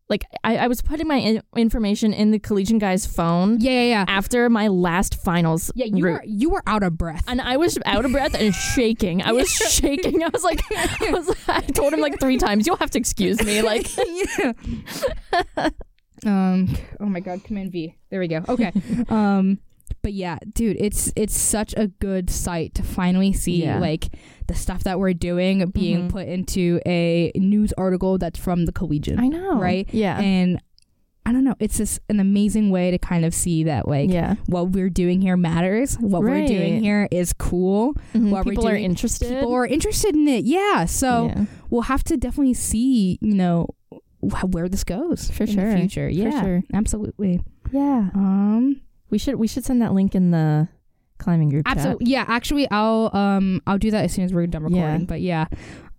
Speaker 2: like I, I was putting my in- information in the collegian guy's phone
Speaker 1: yeah yeah yeah
Speaker 2: after my last finals
Speaker 1: yeah you
Speaker 2: route.
Speaker 1: were you were out of breath
Speaker 2: and I was out of breath and <laughs> shaking. I was shaking. I was like, <laughs> I, was, I told him like three times, "You'll have to excuse me." Like, <laughs>
Speaker 1: yeah. um. Oh my God. Command V. There we go. Okay. um. But yeah, dude, it's it's such a good sight to finally see
Speaker 2: Yeah.
Speaker 1: like the stuff that we're doing being
Speaker 2: Mhm.
Speaker 1: put into a news article that's from the Collegian,
Speaker 2: I know,
Speaker 1: Right?
Speaker 2: Yeah,
Speaker 1: and I don't know, it's just an amazing way to kind of see that like
Speaker 2: yeah.
Speaker 1: what we're doing here matters. What we're doing here is cool.
Speaker 2: Mhm.
Speaker 1: What we're
Speaker 2: People are interested.
Speaker 1: People are interested in it. Yeah. So
Speaker 2: yeah.
Speaker 1: we'll have to definitely see, you know, wh- where this goes
Speaker 2: For
Speaker 1: in
Speaker 2: sure.
Speaker 1: the future.
Speaker 2: For
Speaker 1: Yeah,
Speaker 2: sure.
Speaker 1: absolutely.
Speaker 2: yeah.
Speaker 1: Um,
Speaker 2: We should we should send that link in the climbing group chat.
Speaker 1: absolutely. Yeah, actually, I'll um, I'll do that as soon as we're done recording.
Speaker 2: Yeah.
Speaker 1: But yeah,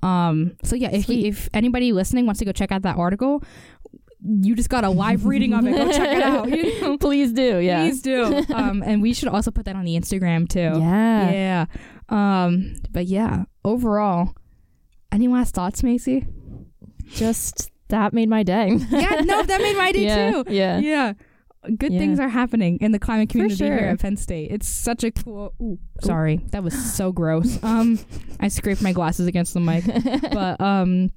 Speaker 1: um, so yeah, if
Speaker 2: Sweet.
Speaker 1: if anybody listening wants to go check out that article, you just got a live reading of it. Go check it out. You <laughs> know?
Speaker 2: Please do. Yeah.
Speaker 1: Please do. Um, and we should also put that on the Instagram too.
Speaker 2: Yeah.
Speaker 1: Yeah. Um, but yeah, overall, any last thoughts, Macy?
Speaker 2: Just that made my day.
Speaker 1: yeah, no, that made my day <laughs>
Speaker 2: yeah.
Speaker 1: too.
Speaker 2: Yeah.
Speaker 1: yeah good
Speaker 2: Yeah.
Speaker 1: things are happening in the climate community
Speaker 2: sure.
Speaker 1: here at penn state it's such a cool ooh, sorry that was so gross <laughs> um i scraped my glasses against the mic <laughs> but um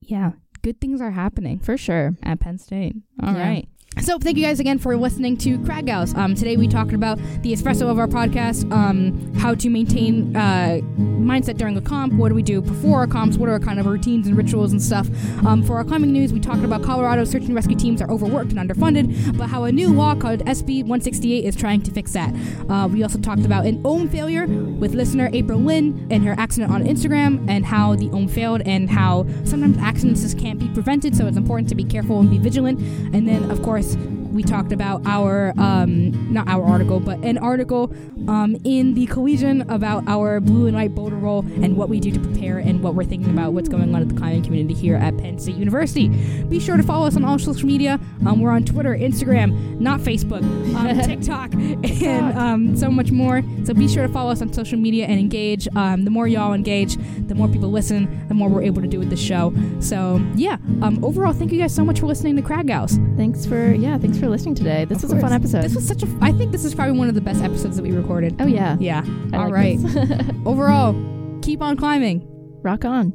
Speaker 1: yeah good things are happening
Speaker 2: For sure.
Speaker 1: at penn state All right. So thank you guys again for listening to Crag Gals. Um, today we talked about the espresso of our podcast, um, how to maintain uh, mindset during a comp, what do we do before our comps, what are our kind of routines and rituals and stuff. Um, for our climbing news, we talked about Colorado search and rescue teams are overworked and underfunded, but how a new law called SB 168 is trying to fix that. Uh, we also talked about an ohm failure with listener April Lynn and her accident on Instagram and how the ohm failed and how sometimes accidents just can't be prevented, so it's important to be careful and be vigilant. And then, of course, Peace we talked about our um, not our article, but an article um, in the Collegian about our blue and white boulder bowl and what we do to prepare and what we're thinking about what's going on at the climbing community here at Penn State University. Be sure to follow us on all social media. Um, we're on Twitter, Instagram, not Facebook, um, <laughs> TikTok, and um, so much more. So be sure to follow us on social media and engage. Um, the more y'all engage, the more people listen, the more we're able to do with the show. So yeah, um, overall, thank you guys so much for listening to Crag Gals.
Speaker 2: Thanks for yeah, thanks for listening today. This
Speaker 1: Of
Speaker 2: was a fun
Speaker 1: course.
Speaker 2: episode.
Speaker 1: This was such a. I think this is probably one of the best episodes that we recorded.
Speaker 2: oh yeah.
Speaker 1: Yeah.
Speaker 2: I
Speaker 1: All
Speaker 2: like
Speaker 1: right.
Speaker 2: this. <laughs>
Speaker 1: Overall, keep on climbing.
Speaker 2: Rock on.